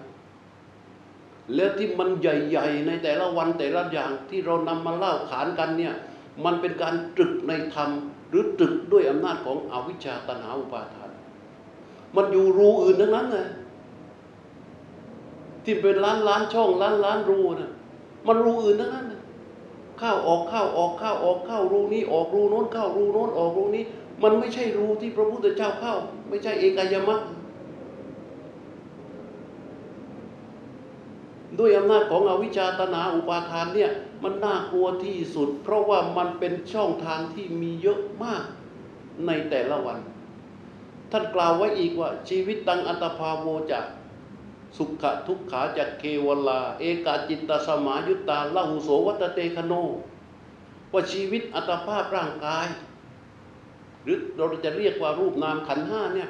แล้วที่มันใหญ่ ๆ ในแต่ละวันแต่ละอย่างที่เรานำมาเล่าขานกันเนี่ยมันเป็นการตรึกในธรรม หรือตรึกด้วยอำนาจของอวิชชาตนาอุปาทาน มันอยู่รูอื่นทั้งนั้นเลยที่เป็นล้านล้านช่องล้านล้านรูนะมันรูอื่นทั้งนั้นเข้าวออกข้าวออกข้าวออกข้าวรูนี้ออกรูโน้นข้าวรูโน้นออกรูนี้ มันไม่ใช่รูที่พระพุทธเจ้าเข้า ไม่ใช่เอกายมรรคด้วยอำนาจของอวิชชาตนาอุปาทานเนี่ยมันน่ากลัวที่สุด เพราะว่ามันเป็นช่องทางที่มีเยอะมากในแต่ละวัน ท่านกล่าวไว้อีกว่า ชีวิตตังอัตภาโวจะสุขะทุกขาจากเควลา เอกาจิตตสมายุตตาละหุโสวัตเตคโน ว่าชีวิตอัตภาพร่างกาย หรือเราจะเรียกว่ารูปนามขันห้าเนี่ย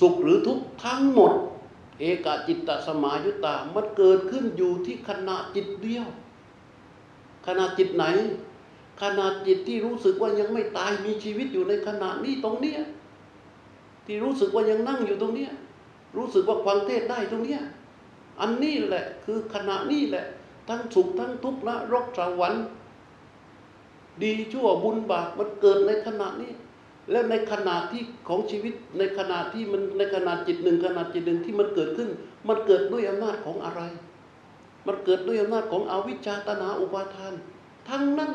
สุขหรือทุกข์ทั้งหมด เอกจิตตสมายุตามันเกิดขึ้นอยู่ที่ขณะจิตเดียว ขณะจิตไหน ขณะจิตที่รู้สึกว่ายังไม่ตายมีชีวิตอยู่ในขณะนี้ตรงเนี้ยที่รู้สึกว่ายังนั่งอยู่ตรงเนี้ยรู้สึกว่าฟังเทศได้ตรงเนี้ยอันนี้แหละคือขณะนี้แหละ ทั้งสุขทั้งทุกข์ละรกสวรรค์ ดีชั่วบุญบาปมันเกิดในขณะนี้ แล้วในขณะที่ของชีวิตในขณะที่มันในขณะจิตหนึ่งขณะจิตหนึ่งที่มันเกิดขึ้น มันเกิดด้วยอำนาจของอะไร มันเกิดด้วยอำนาจของอวิชชาตนาอุปาทาน ทั้งนั้น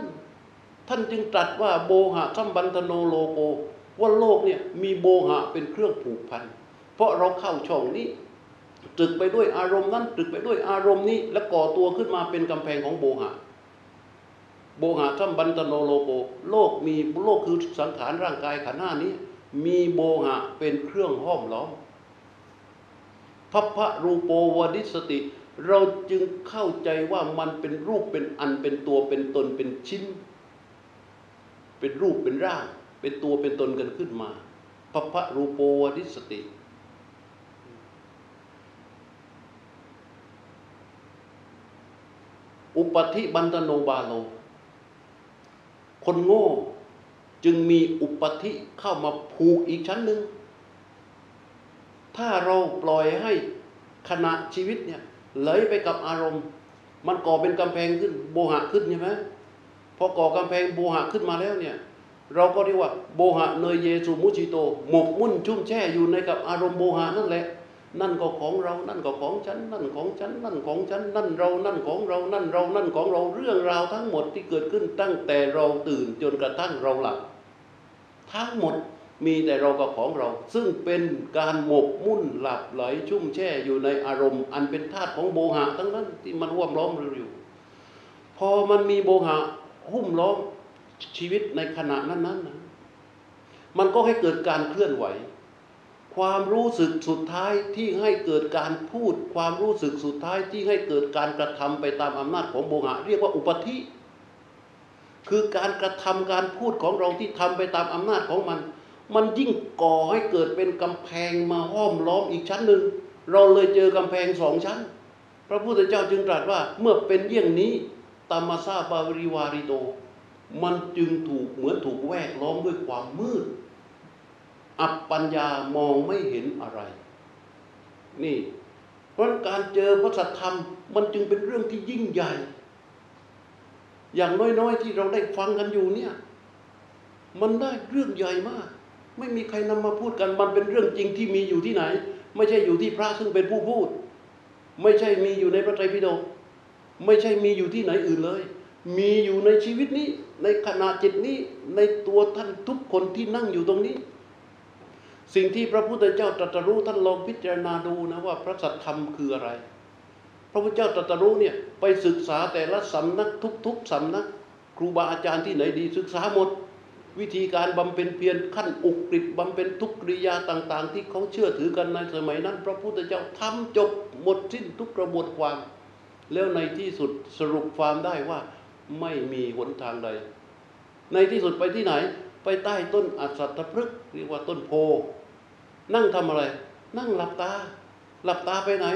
ท่านจึงตรัสว่าโบหะสัมบันธโนโลโกว่าโลกเนี่ยมีโบหะเป็นเครื่องผูกพัน เพราะเราเข้าช่องนี้ตรึกไปด้วยอารมณ์นั้นตรึกไปด้วยอารมณ์นี้ แล้วก่อตัวขึ้นมาเป็นกำแพงของโบหะ โมหะสัมพันธะโนโลโกโลกมีโลกคือสังขารร่างกายขันห้านี้ มีโมหะเป็นเครื่องห้อมล้อมภัพพะรูโปวะ ทิสสะติ เราจึงเข้าใจว่ามันเป็นรูปเป็นอันเป็นตัวเป็นตนเป็นชิ้น เป็นรูปเป็นร่าง เป็นตัวเป็นตนกันขึ้นมาภัพพะรูโปวะ ทิสสะติอุปธิบันตโนบาโล คนโง่ จึงมีอุปธิเข้ามาผูกอีกชั้นหนึ่ง ถ้าเราปล่อยให้ขณะชีวิตเนี่ยไหลไปกับอารมณ์ มันก่อเป็นกำแพงขึ้นโบหะขึ้นใช่ไหมพอก่อกำแพงโบหะขึ้นมาแล้วเนี่ยเราก็เรียกว่าโบหะเนยเยสุมุจิโต หมกมุ่นชุ่มแช่อยู่ในกับอารมณ์โบหะนั่นแหละ นั่นก็ของเรา นั่นก็ของฉัน นั่นของฉัน นั่นของฉัน นั่นเรา นั่นของเรา นั่นเรา นั่นของเรา เรื่องราวทั้งหมดที่เกิดขึ้นตั้งแต่เราตื่นจนกระทั่งเราหลับ ทั้งหมดมีแต่เรากับของเรา ซึ่งเป็นการหมกมุ่นหลับไหลชุ่มแช่อยู่ในอารมณ์ อันเป็นธาตุของโบหะทั้งนั้นที่มันร่วมล้อมเราอยู่ พอมันมีโบหะหุ้มล้อมชีวิตในขณะนั้นนั้นมันก็ให้เกิดการเคลื่อนไหว ความรู้สึกสุดท้ายที่ให้เกิดการพูด ความรู้สึกสุดท้ายที่ให้เกิดการกระทำไปตามอำนาจของโบหะเรียกว่าอุปธิ คือการกระทำการพูดของเราที่ทำไปตามอำนาจของมัน มันยิ่งก่อให้เกิดเป็นกำแพงมาห้อมล้อมอีกชั้นหนึ่ง เราเลยเจอกำแพงสองชั้น พระพุทธเจ้าจึงตรัสว่าเมื่อเป็นเยี่ยงนี้ตามาซาบาริวาริโตมันจึงถูกเหมือนถูกแวดล้อมด้วยความมืด อับปัญญามองไม่เห็นอะไร นี่ เพราะการเจอพระสัทธรรมมันจึงเป็นเรื่องที่ยิ่งใหญ่ อย่างน้อยๆที่เราได้ฟังกันอยู่เนี่ย มันได้เรื่องใหญ่มาก ไม่มีใครนำมาพูดกัน มันเป็นเรื่องจริงที่มีอยู่ที่ไหน ไม่ใช่อยู่ที่พระซึ่งเป็นผู้พูด ไม่ใช่มีอยู่ในพระไตรปิฎกไม่ใช่มีอยู่ที่ไหนอื่นเลย มีอยู่ในชีวิตนี้ ในขณะจิตนี้ ในตัวท่านทุกคนที่นั่งอยู่ตรงนี้ สิ่งที่พระพุทธเจ้าตรัสรู้ท่านลองพิจารณาดูนะว่าพระสัทธรรมคืออะไร พระพุทธเจ้าตรัสรู้เนี่ยไปศึกษาแต่ละสำนักทุก ๆสำนักครูบาอาจารย์ที่ไหนดีศึกษาหมด วิธีการบำเพ็ญเพียรขั้นอุกฤษบำเพ็ญทุกกริยาต่าง ๆ ที่เขาเชื่อถือกันในสมัยนั้น พระพุทธเจ้าทำจบหมดสิ้นทุกกระบวนความ แล้วในที่สุดสรุปความได้ว่าไม่มีหนทางใด ในที่สุดไปที่ไหน ไปใต้ต้นอัศทพฤกษ์เรียกว่าต้นโพ นั่งทำอะไร นั่งหลับตา หลับตาไปไหน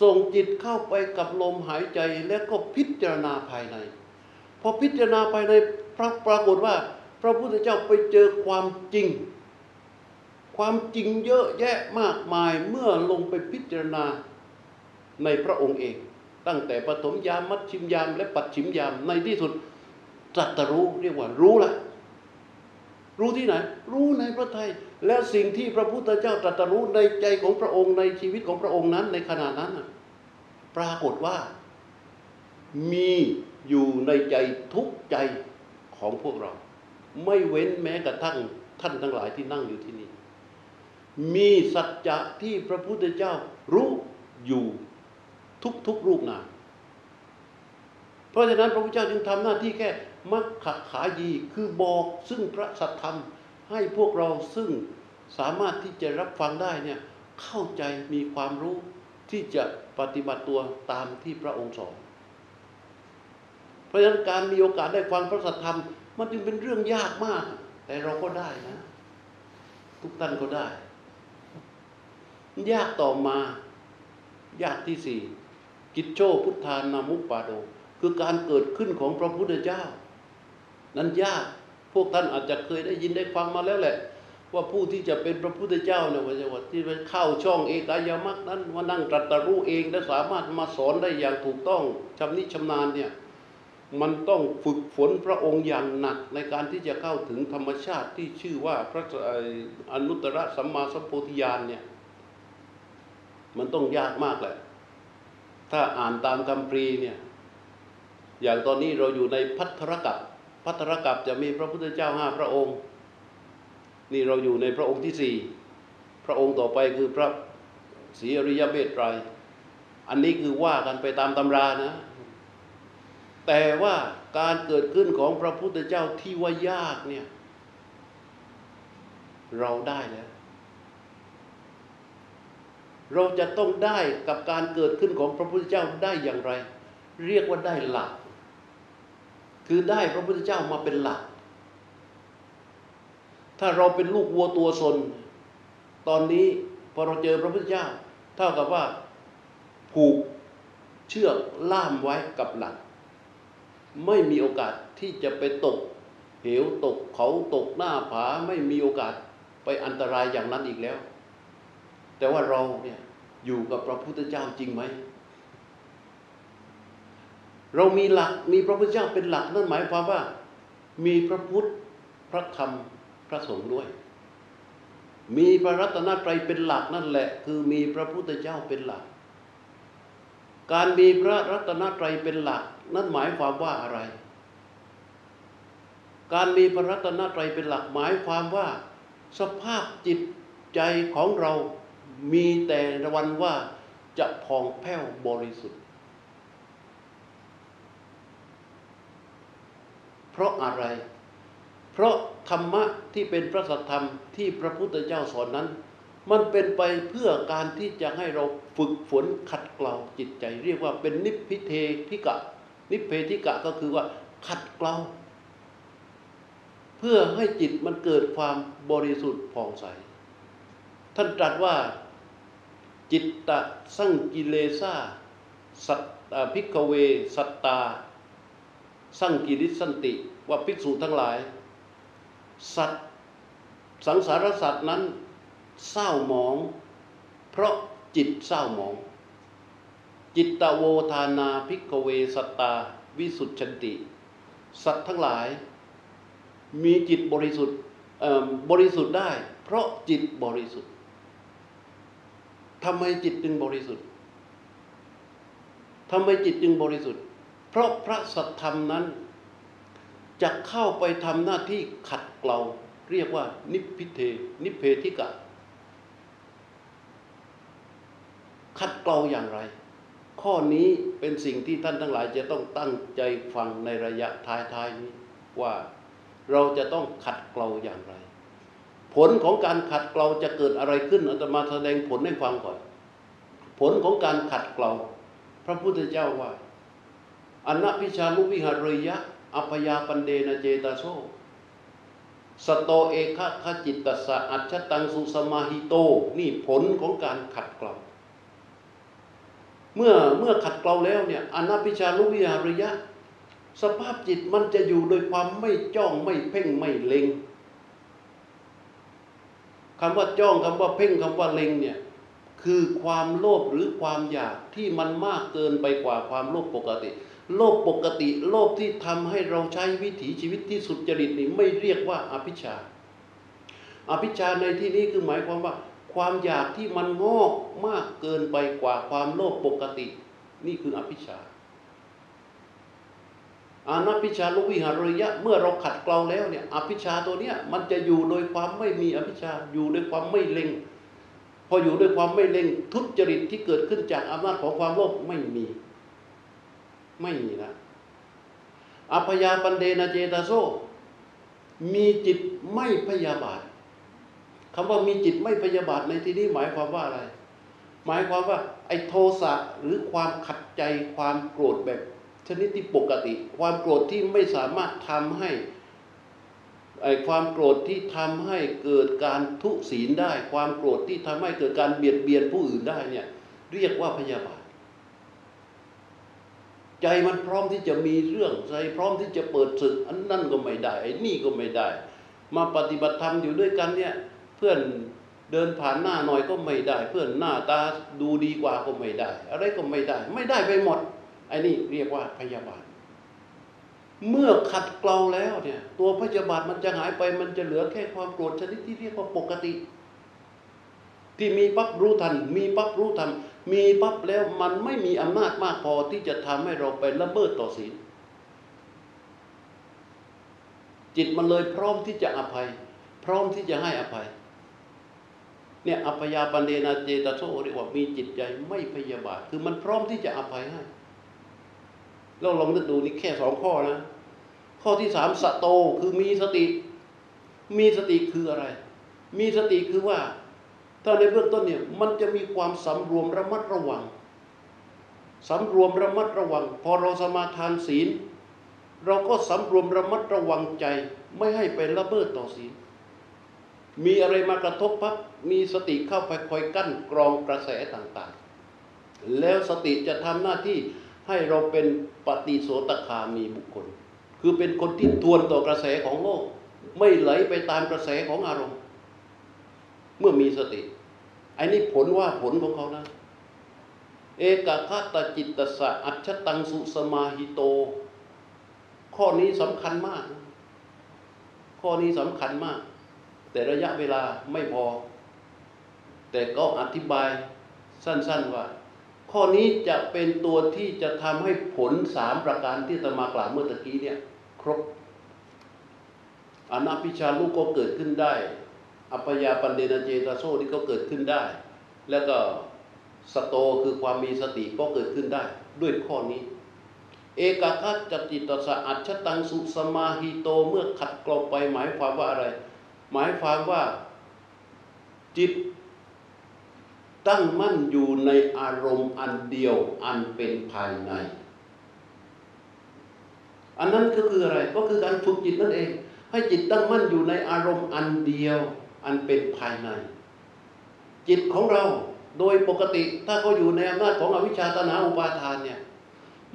ส่งจิตเข้าไปกับลมหายใจแล้วก็พิจารณาภายใน พอพิจารณาภายในพระปรากฏว่า พระพุทธเจ้าไปเจอความจริง ความจริงเยอะแยะมากมายเมื่อลงไปพิจารณาในพระองค์เอง ตั้งแต่ปฐมยามมัชชิมยาม และปัจฉิมยามในที่สุดตรัสรู้เรียกว่ารู้ละ รู้ที่ไหน รู้ในพระไทยแล้วสิ่งที่พระพุทธเจ้าตรัสรู้ในใจของพระองค์ในชีวิตของพระองค์นั้นในขณะนั้นปรากฏว่า มีอยู่ในใจทุกใจของพวกเรา ไม่เว้นแม้กระทั่งท่านทั้งหลายที่นั่งอยู่ที่นี่มีสัจจะที่พระพุทธเจ้ารู้อยู่ทุกๆรูปนามเพราะฉะนั้นพระพุทธเจ้าจึงทำหน้าที่แค่มักขขายีคือบอกซึ่งพระสัทธรรม ให้พวกเราซึ่งสามารถที่จะรับฟังได้เนี่ยเข้าใจมีความรู้ที่จะปฏิบัติตัวตามที่พระองค์สอน เพราะฉะนั้นการมีโอกาสได้ฟังพระสัทธรรม มันจึงเป็นเรื่องยากมาก แต่เราก็ได้นะ ทุกท่านก็ได้ ยากต่อมา ยากที่สี่กิจโชพุทธานามุปปาโด คือการเกิดขึ้นของพระพุทธเจ้า นั้นยากพวกท่านอาจจะเคยได้ยินได้ฟังมาแล้วแหละ ว่าผู้ที่จะเป็นพระพุทธเจ้าเนี่ยว่าที่ไปเข้าช่องเอกายมักนั้นมานั่งตรัสรู้เองและสามารถมาสอนได้อย่างถูกต้องชำนิชำนาญเนี่ยมันต้องฝึกฝนพระองค์อย่างหนักในการที่จะเข้าถึงธรรมชาติที่ชื่อว่าพระอนุตตรสัมมาสัมโพธิญาณเนี่ยมันต้องยากมากแหละ ถ้าอ่านตามคำพรีเนี่ย อย่างตอนนี้เราอยู่ในพัทธรกับ พัทรกับจะมีพระพุทธเจ้าห้าพระองค์ นี่เราอยู่ในพระองค์ที่สี่พระองค์ต่อไปคือพระศรีอริยเบตไตร อันนี้คือว่ากันไปตามตำรานะ แต่ว่าการเกิดขึ้นของพระพุทธเจ้าที่ว่ายากเนี่ย เราได้แล้ว เราจะต้องได้กับการเกิดขึ้นของพระพุทธเจ้าได้อย่างไร เรียกว่าได้หลัก คือได้พระพุทธเจ้ามาเป็นหลัก ถ้าเราเป็นลูกวัวตัวสน ตอนนี้พอเราเจอพระพุทธเจ้า เท่ากับว่าผูกเชือกล่ามไว้กับหลัก ไม่มีโอกาสที่จะไปตก เหวตกเขาตกหน้าผาไม่มีโอกาสไปอันตรายอย่างนั้นอีกแล้ว แต่ว่าเราเนี่ยอยู่กับพระพุทธเจ้าจริงไหม เรามีหลักมีพระพุทธเจ้าเป็นหลักนั่นหมายความว่า มีพระพุทธพระธรรมพระสงฆ์ด้วย มีพระรัตนตรัยเป็นหลักนั่นแหละ คือมีพระพุทธเจ้าเป็นหลัก การมีพระรัตนตรัยเป็นหลัก นั่นหมายความว่าอะไร การมีพระรัตนตรัยเป็นหลักหมายความว่า สภาพจิตใจของเรามีแต่วันว่าจะพองแผ้วบริสุทธิ์ เพราะอะไร เพราะธรรมะที่เป็นพระสัทธรรมที่พระพุทธเจ้าสอนนั้น มันเป็นไปเพื่อการที่จะให้เราฝึกฝนขัดเกลาจิตใจ เรียกว่าเป็นนิพพิเทธิกะ นิพเพธิกะก็คือว่าขัดเกลาเพื่อให้จิตมันเกิดความบริสุทธิ์ผ่องใส ท่านตรัสว่าจิตตะสังกิเลสาสัตพิกเว สัตตา สังกิริสันติว่าภิกษุทั้งหลาย สัตว์สังสารสัตว์นั้นเศร้าหมอง เพราะจิตเศร้าหมอง จิตตโวทานาภิกเวสัตตาวิสุทธินติ สัตว์ทั้งหลาย มีจิตบริสุทธิ์บริสุทธิ์ได้ เพราะจิตบริสุทธิ์ทำไมจิตจึงบริสุทธิ์ทำไมจิตจึงบริสุทธิ์ เพราะพระสัทธรรมนั้นจะเข้าไปทำหน้าที่ขัดเกลาเรียกว่า นิพพิเท นิเพธิกะ ขัดเกลาอย่างไร ข้อนี้เป็นสิ่งที่ท่านทั้งหลายจะต้องตั้งใจฟังในระยะท้ายๆนี้ว่าเราจะต้องขัดเกลาอย่างไร ผลของการขัดเกลาจะเกิดอะไรขึ้นอาตมาแสดงผลให้ฟังก่อน ผลของการขัดเกลาพระพุทธเจ้าว่า อะนะภิชฌาลุวิหะเรยยะ อัพยาปันเนนะ เจตะสา สะโตเอกัคคะจิตตัสสะอัชฌัตตังสุสะมาหิโต นี่ผลของการขัดเกลาเมื่อเมื่อขัดเกลาแล้วเนี่ยอะนะภิชฌาลุวิหะเรยยะ สภาพจิตมันจะอยู่โดยความไม่จ้องไม่เพ่งไม่เล็งคำว่าจ้องคำว่าเพ่งคำว่าเล็งเนี่ยคือความโลภหรือความอยากที่มันมากเกินไปกว่าความโลภปกติ โลภปกติโลภที่ทำให้เราใช้วิถีชีวิตที่สุดจริตนี่ไม่เรียกว่าอภิชาอภิชาในที่นี้คือหมายความว่า ความอยากที่มันงอกมากเกินไปกว่าความโลภปกติ นี่คืออภิชาอานัพิชาลุวิหารยะ เมื่อเราขัดเกลาแล้วเนี่ยอภิชาตัวเนี้ยมันจะอยู่โดยความไม่มีอภิชาอยู่โดยความไม่เล็ง พออยู่ด้วยความไม่เล็งทุจริตที่เกิดขึ้นจากอำนาจของความโลภไม่มี ไม่มีนะอัพยาปันเดนเจตาโซ มีจิตไม่พยาบาทคำว่ามีจิตไม่พยาบาทในที่นี้หมายความว่าอะไร หมายความว่าไอ้โทสะหรือความขัดใจความโกรธแบบชนิดที่ปกติ ความโกรธที่ไม่สามารถทำให้ไอ้ความโกรธที่ทำให้เกิดการทุศีลได้ ความโกรธที่ทำให้เกิดการเบียดเบียนผู้อื่นได้เนี่ย เรียกว่าพยาบาท ใจมันพร้อมที่จะมีเรื่องใจพร้อมที่จะเปิดศึกอันนั่นก็ไม่ได้ไอ้นี่ก็ไม่ได้ มาปฏิบัติธรรมอยู่ด้วยกันเนี่ย เพื่อนเดินผ่านหน้าหน่อยก็ไม่ได้ เพื่อนหน้าตาดูดีกว่าก็ไม่ได้ อะไรก็ไม่ได้ ไม่ได้ไปหมดไอ้นี่เรียกว่าพยาบาท เมื่อขัดเกลาแล้วเนี่ย ตัวพยาบาทมันจะหายไปมันจะเหลือแค่ความโกรธชนิดที่เรียกว่าปกติ ที่มีปั๊บรู้ทัน มีปั๊บรู้ทัน มีปั๊บแล้วมันไม่มีอำนาจมากพอที่จะทำให้เราไปละเมิดต่อศีลจิตมันเลยพร้อมที่จะอภัย พร้อมที่จะให้อภัย เนี่ยอภยาปันเดนาเจตโซเรียกว่ามีจิตใจไม่พยาบาท คือมันพร้อมที่จะอภัยให้เราลองนึกดูนี่แค่สองข้อนะ ข้อที่สามสโตคือมีสติ มีสติคืออะไร มีสติคือว่า ถ้าในเบื้องต้นเนี่ยมันจะมีความสำรวมระมัดระวังสำรวมระมัดระวัง พอเราสมาทานศีล เราก็สำรวมระมัดระวังใจ ไม่ให้ไปละเมิดต่อศีล มีอะไรมากระทบปั๊บมีสติเข้าไปคอยกั้นกรองกระแสต่างๆ แล้วสติจะทำหน้าที่ให้เราเป็นปฏิโสตคามีบุคคล คือเป็นคนที่ทวนต่อกระแสของโลก ไม่ไหลไปตามกระแสของอารมณ์ เมื่อมีสติ ไอ้นี่ผลว่าผลของเขานะ เอกคตจิตตสะอัจฉตังสุสมาหิโต ข้อนี้สำคัญมาก ข้อนี้สำคัญมาก แต่ระยะเวลาไม่พอ แต่ก็อธิบายสั้น ๆว่า ข้อนี้จะเป็นตัวที่จะทำให้ผลสามประการที่ตมากล่าวเมื่อตะกี้เนี่ย ครบอนาพิชาลูกก็เกิดขึ้นได้ อัปยาปันเดนเจตาโซนี่ก็เกิดขึ้นได้ แล้วก็สโตคือความมีสติก็เกิดขึ้นได้ ด้วยข้อนี้ เอกคัจจิตสะอัจฉตังสุสมาหิโตเมื่อขัดกลบไปหมายความว่าอะไร หมายความว่าจิตตั้งมั่นอยู่ในอารมณ์อันเดียวอันเป็นภายใน อันนั้นก็คืออะไรก็คือการฝึกจิตนั่นเอง ให้จิตตั้งมั่นอยู่ในอารมณ์อันเดียว อันเป็นภายใน จิตของเราโดยปกติถ้าเขาอยู่ในอำนาจของอวิชชาตนาอุปาทานเนี่ย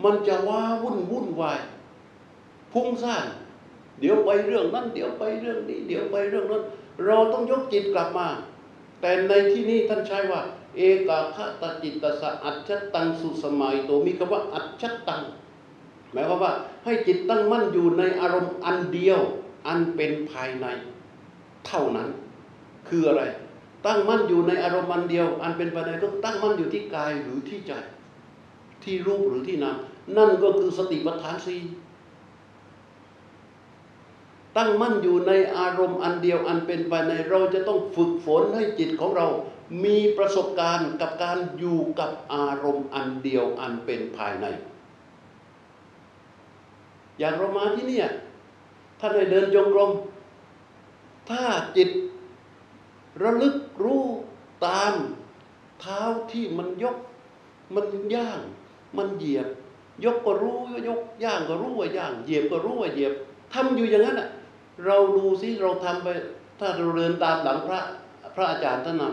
มันจะว้าวุ่นวุ่นวายพุ่งซ่านเดี๋ยวไปเรื่องนั้น เดี๋ยวไปเรื่องนี้ เดี๋ยวไปเรื่องนั้น เราต้องยกจิตกลับมา แต่ในที่นี้ท่านใช้ว่า เอกาคตจิตตสะอัจฉตังสุสมัยโตมีคำว่าอัจฉตังหมายความว่าให้จิตตั้งมั่นอยู่ในอารมณ์อันเดียวอันเป็นภายใน เท่านั้น คืออะไร ตั้งมั่นอยู่ในอารมณ์อันเดียว อันเป็นภายในก็ตั้งมั่นอยู่ที่กายหรือที่ใจ ที่รูปหรือที่นามนั่นก็คือสติปัฏฐานสี่ตั้งมั่นอยู่ในอารมณ์อันเดียวอันเป็นภายในเราจะต้องฝึกฝนให้จิตของเรา มีประสบการณ์กับการอยู่กับอารมณ์อันเดียวอันเป็นภายใน อย่างเรามาที่นี่ถ้านได้เดินจงกรมถ้าจิต ระลึกรู้ตามเท้าที่มันยก มันย่าง มันเหยียบ ยกก็รู้ยกย่างก็รู้ว่าย่าง เหยียบก็รู้ว่าเหยียบทำอยู่อย่างนั้นอะ เราดูซิเราทำไป ถ้าเราเดินตามหลังพระพระอาจารย์ท่านน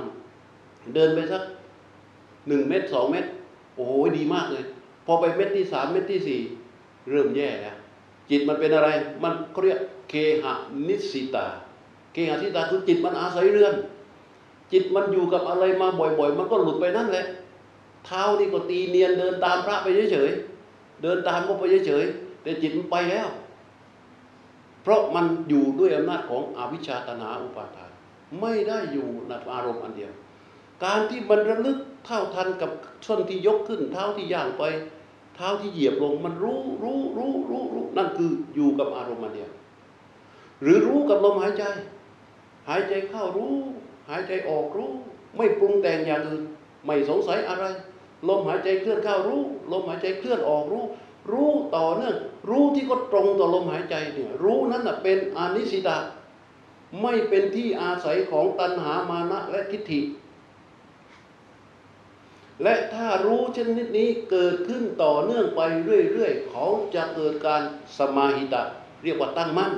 ำเดินไปสักหนึ่งเมตรสองเมตร โอ้โหดีมากเลย พอไปเม็ดที่สามเม็ดที่สี่เริ่มแย่แล้วจิตมันเป็นอะไร มันเขาเรียกเคหะนิสิตา เคหะนิสิตาคือจิตมันอาศัยเรือน จิตมันอยู่กับอะไรมาบ่อยๆ มันก็หลุดไปนั่นแหละ เท้านี่ก็ตีเนียนเดินตามพระไปเฉยๆ เดินตามก็ไปเฉยๆ แต่จิตมันไปแล้ว เพราะมันอยู่ด้วยอำนาจของอวิชชาตนาอุปาทาน ไม่ได้อยู่ในอารมณ์อันเดียว การที่มันระลึกเท่าทันกับส้นที่ยกขึ้น เท้าที่ย่างไป เท้าที่เหยียบลง มันรู้รู้รู้รู้รู้นั่นคืออยู่กับอารมณ์อันเดียว หรือรู้กับลมหายใจ หายใจเข้ารู้ หายใจออกรู้ ไม่ปรุงแต่งอย่างอื่นไม่สงสัยอะไร ลมหายใจเคลื่อนเข้ารู้ ลมหายใจเคลื่อนออกรู้ รู้ต่อเนื่องรู้ที่ก็ตรงต่อลมหายใจเนี่ยรู้นั้นเป็นอนิสิตาไม่เป็นที่อาศัยของตัณหามานะและทิฏฐิ และถ้ารู้ชนิดนี้เกิดขึ้นต่อเนื่องไปเรื่อยๆ เขาจะเกิดการสมาหิตะ เรียกว่าตั้งมั่น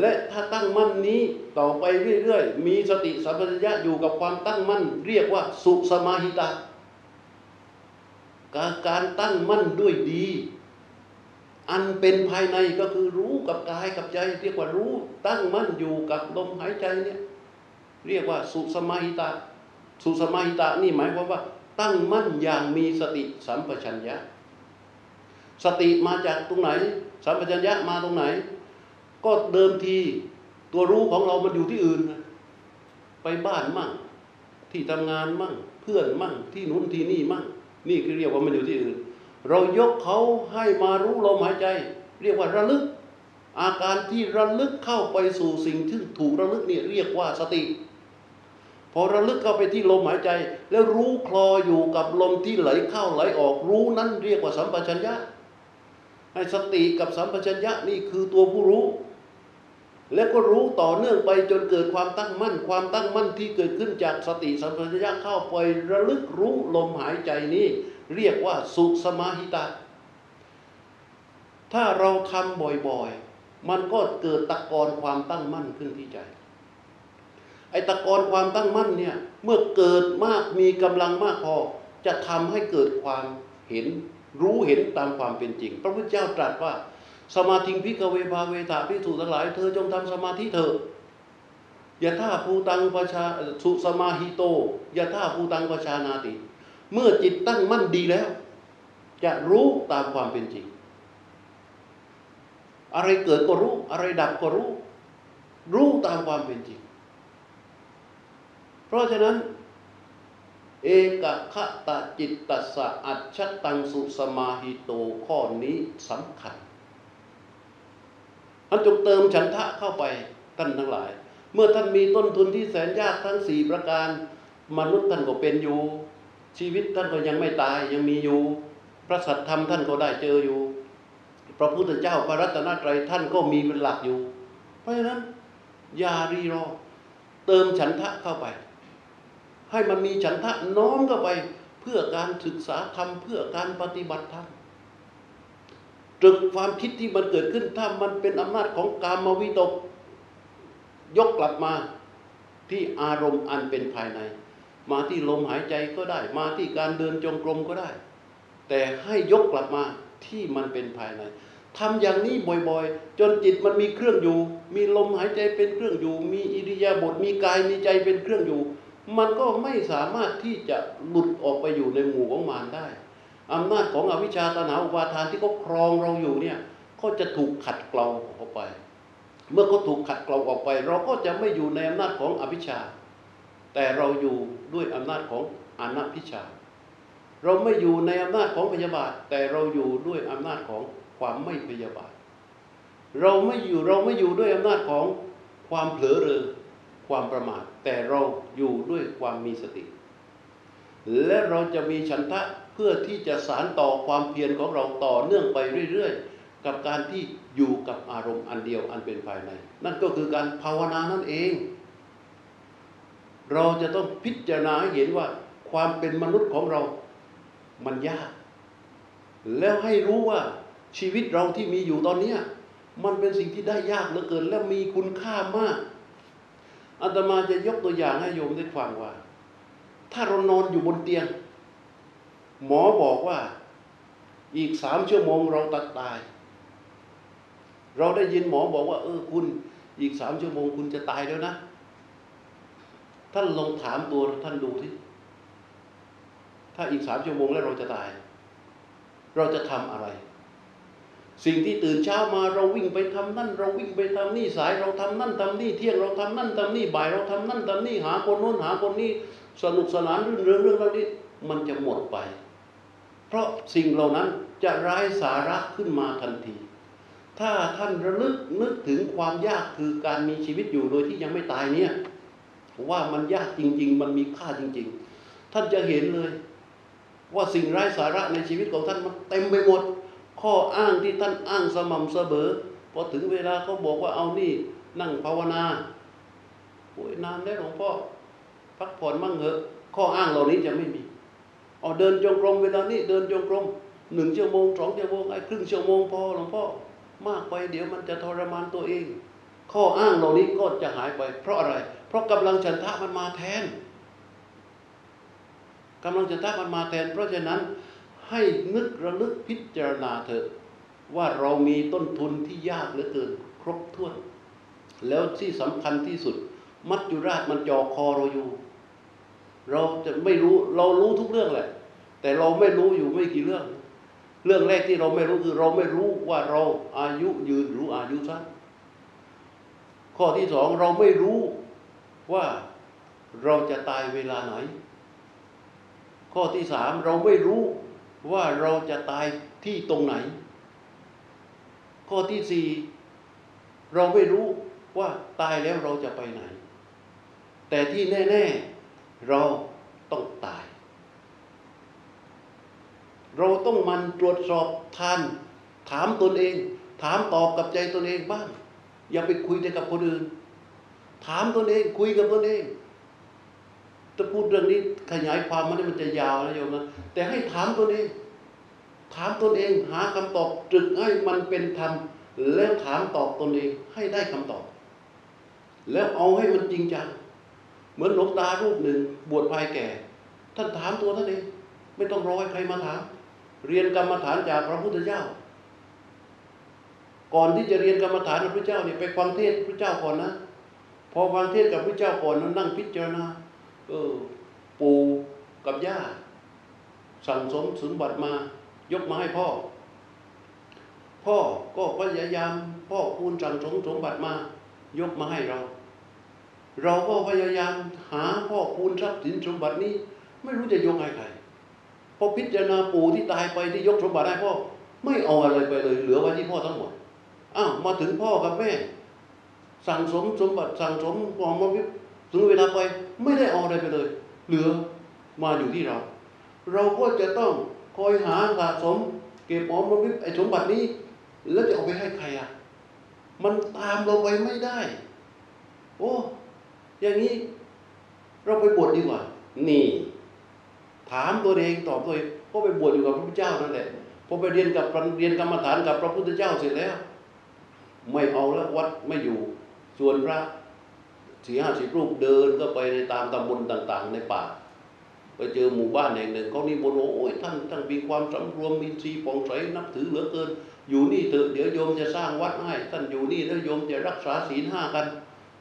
และถ้าตั้งมั่นนี้ต่อไปเรื่อยๆ มีสติสัมปชัญญะอยู่กับความตั้งมั่น เรียกว่าสุสมาหิตาการตั้งมั่นด้วยดี อันเป็นภายในก็คือรู้กับกายกับใจ เรียกว่ารู้ตั้งมั่นอยู่กับลมหายใจเนี่ยเรียกว่าสุสมาหิตาสุสมาหิตานี่หมายความว่า ตั้งมั่นอย่างมีสติสัมปชัญญะ สติมาจากตรงไหน สัมปชัญญะมาตรงไหน ก็เดิมทีตัวรู้ของเรามันอยู่ที่อื่นไปบ้านมั่ง ที่ทำงานมั่ง เพื่อนมั่ง ที่นู้นที่นี่มั่ง นี่คือเรียกว่ามันอยู่ที่อื่น เรายกเขาให้มารู้ลมหายใจ เรียกว่าระลึก อาการที่ระลึกเข้าไปสู่สิ่งที่ถูกระลึกนี่เรียกว่าสติ พอระลึกเข้าไปที่ลมหายใจ แล้วรู้คลออยู่กับลมที่ไหลเข้าไหลออกรู้นั้นเรียกว่าสัมปชัญญะให้สติกับสัมปชัญญะนี่คือตัวผู้รู้ แล้วก็รู้ต่อเนื่องไปจนเกิดความตั้งมั่น ความตั้งมั่นที่เกิดขึ้นจากสติสัมปชัญญะเข้าไประลึกรู้ลมหายใจนี้ เรียกว่าสุสมาหิตาถ้าเราทำบ่อยๆ มันก็เกิดตะกอนความตั้งมั่นขึ้นที่ใจ ไอ้ตะกอนความตั้งมั่นเนี่ยเมื่อเกิดมากมีกำลังมากพอ จะทำให้เกิดความเห็นรู้เห็นตามความเป็นจริง พระพุทธเจ้าตรัสว่า สมาธิพิกเวภาเวทาพิสูทั้งหลาย เธอจงทำสมาธิเถอะยะท่าภูตังประชาสุสมาหิโตยะท่าภูตังประชานาติ เมื่อจิตตั้งมั่นดีแล้ว จะรู้ตามความเป็นจริง อะไรเกิดก็รู้ อะไรดับก็รู้ รู้ตามความเป็นจริง เพราะฉะนั้น เอกขตจิตตสะอัจฉตังสุสมาหิโตข้อนี้สำคัญ ท่านจงเติมฉันทะเข้าไปท่านทั้งหลาย เมื่อท่านมีต้นทุนที่แสนยากทั้งสี่ประการ มนุษย์ท่านก็เป็นอยู่ ชีวิตท่านก็ยังไม่ตายยังมีอยู่ พระสัทธรรมท่านก็ได้เจออยู่ พระพุทธเจ้าพระรัตนตรัยท่านก็มีเป็นหลักอยู่ เพราะฉะนั้นอย่ารีรอเติมฉันทะเข้าไป ให้มันมีฉันทะน้อมเข้าไปเพื่อการศึกษาธรรมเพื่อการปฏิบัติธรรม ตรึกความคิดที่มันเกิดขึ้น ถ้ามันเป็นอำนาจของกามวิตก ยกกลับมาที่อารมณ์อันเป็นภายใน มาที่ลมหายใจก็ได้ มาที่การเดินจงกรมก็ได้ แต่ให้ยกกลับมาที่มันเป็นภายในทำอย่างนี้บ่อยๆ จนจิตมันมีเครื่องอยู่ มีลมหายใจเป็นเครื่องอยู่ มีอิริยาบถมีกายมีใจเป็นเครื่องอยู่ มันก็ไม่สามารถที่จะหลุดออกไปอยู่ในหมู่ของมารได้ อำนาจของอวิชชาตนาอุปาทานที่เขาครองเราอยู่เนี่ยเขาจะถูกขัดเกลาออกไป เมื่อเขาถูกขัดเกลาออกไป เราก็จะไม่อยู่ในอำนาจของอวิชชา แต่เราอยู่ด้วยอำนาจของอนัพิชา เราไม่อยู่ในอำนาจของพยาบาท แต่เราอยู่ด้วยอำนาจของความไม่พยาบาท เราไม่อยู่เราไม่อยู่ด้วยอำนาจของความเผลอเรอความประมาท แต่เราอยู่ด้วยความมีสติ และเราจะมีฉันทะ เพื่อที่จะสารต่อความเพียรของเราต่อเนื่องไปเรื่อยๆ กับการที่อยู่กับอารมณ์อันเดียวอันเป็นภายใน นั่นก็คือการภาวนานั่นเอง เราจะต้องพิจารณาเห็นว่าความเป็นมนุษย์ของเรา มันยาก แล้วให้รู้ว่าชีวิตเราที่มีอยู่ตอนนี้มันเป็นสิ่งที่ได้ยากเหลือเกิน และมีคุณค่ามากอาตมาจะยกตัวอย่างให้โยมได้ฟังว่า ถ้าเรานอนอยู่บนเตียง หมอบอกว่าอีกสามชั่วโมงเราตัดตาย เราได้ยินหมอบอกว่า เออคุณ อีกสามชั่วโมงคุณจะตายแล้วนะ ท่านลองถามตัวท่านดูที่ถ้าอีกสามชั่วโมงแล้วเราจะตาย เราจะทำอะไร สิ่งที่ตื่นเช้ามาเราวิ่งไปทำนั่น เราวิ่งไปทำนี่สาย เราทำนั่นทำนี่เที่ยงเราทำนั่นทำนี่บ่ายเราทำนั่นทำนี่หาคนโน้นหาคนนี้สนุกสนานเรื่องเรื่องเรื่องเรานี้มันจะหมดไป เพราะสิ่งเหล่านั้นจะร้ายสาระขึ้นมาทันที ถ้าท่านระลึกนึกถึงความยากคือการมีชีวิตอยู่โดยที่ยังไม่ตายเนี่ยว่ามันยากจริง ๆ มันมีค่าจริง ๆ ท่านจะเห็นเลย ว่าสิ่งไร้สาระในชีวิตของท่านมันเต็มไปหมด ข้ออ้างที่ท่านอ้างสม่ำเสมอพอถึงเวลาเขาบอกว่าเอานี่นั่งภาวนาโอ้ยนานแล้วหลวงพ่อพักผ่อนมั่งเหอะ ข้ออ้างเหล่านี้จะไม่มี เอาเดินจงกรมเวลานี้เดินจงกรมหนึ่งชั่วโมงสองชั่วโมงไอ้ครึ่งชั่วโมงพอหลวงพ่อมากไปเดี๋ยวมันจะทรมานตัวเอง ข้ออ้างเหล่านี้ก็จะหายไป เพราะอะไร เพราะกำลังฉันทะมันมาแทนกำลังฉันทะมันมาแทน เพราะฉะนั้นให้นึกระลึกพิจารณาเถอะว่าเรามีต้นทุนที่ยากเหลือเกิน ครบถ้วน แล้วที่สำคัญที่สุด มัจจุราชมันจ่อคอเราอยู่ เราจะไม่รู้เรารู้ทุกเรื่องแหละ แต่เราไม่รู้อยู่ไม่กี่เรื่อง เรื่องแรกที่เราไม่รู้คือเราไม่รู้ว่าเราอายุยืนหรืออายุสั้นข้อที่สองเราไม่รู้ว่าเราจะตายเวลาไหน ข้อที่สามเราไม่รู้ว่าเราจะตายที่ตรงไหน ข้อที่สี่เราไม่รู้ว่าตายแล้วเราจะไปไหน แต่ที่แน่ ๆ เราต้องตาย เราต้องมันตรวจสอบทาน ถามตนเอง ถามตอบกับใจตนเองบ้าง อย่าไปคุยแต่กับคนอื่น ถามตนเองคุยกับตนเองจะพูดเรื่องนี้ขยายความมันมันจะยาวนะโยมนะแต่ให้ถามตนเอง ถามตนเองหาคำตอบจึกให้มันเป็นธรรมแล้วถามตอบตนเองให้ได้คำตอบ แล้วเอาให้มันจริงจัง เหมือนหลวงตารูปหนึ่งบวชภายแก่ ท่านถามตัวท่านเองไม่ต้องรอให้ใครมาถาม เรียนกรรมฐานจากพระพุทธเจ้า ก่อนที่จะเรียนกรรมฐานพระพุทธเจ้าเนี่ยไปฟังเทศพระเจ้าก่อนนะ พอฟังเทศกับพระเจ้าก่อนนั้นนั่งพิจารณาเออปู่กับย่าสั่งสมสมบัติมายกมาให้พ่อ พ่อก็พยายาม พ่อคูณสั่งสมสมบัติมายกมาให้เรา เราก็พยายามหาพ่อคูณทรัพย์สินสมบัตินี้ ไม่รู้จะยกให้ใครพอพิจารณาปู่ที่ตายไปที่ยกสมบัติให้พ่อไม่เอาอะไรไปเลย เหลือไว้ที่พ่อทั้งหมดอ้าวมาถึงพ่อกับแม่ สั่งสมสมบัติสั่งสมหอมวิถึงเวลาไปไม่ได้เอาอะไรไปเลย เหลือมาอยู่ที่เรา เราก็จะต้องคอยหาสะสม เก็บหอมรอมริบไอ้สมบัตินี้ แล้วจะเอาไปให้ใครอะ มันตามเราไปไม่ได้ โอ้ อย่างนี้เราไปบวชดีกว่า นี่ ถามตัวเองตอบตัวเองก็ไปบวชอยู่กับพระพุทธเจ้านั่นแหละพอไปเรียนกับเรียนกรรมฐานกับพระพุทธเจ้าเสร็จแล้ว ไม่เอาแล้ววัดไม่อยู่ส่วนพระสี่ห้าสิบรูปเดินก็ไปในตามตำบลต่าง ๆ ในป่า ไปเจอหมู่บ้านแห่งหนึ่งเขานี่บนโอ้ยท่านท่านมีความสำรวมมีทีปองใสนับถือเหลือเกิน อยู่นี่เถอะเดี๋ยวโยมจะสร้างวัดให้ท่านอยู่นี่แล้วโยมจะรักษาศีลห้ากัน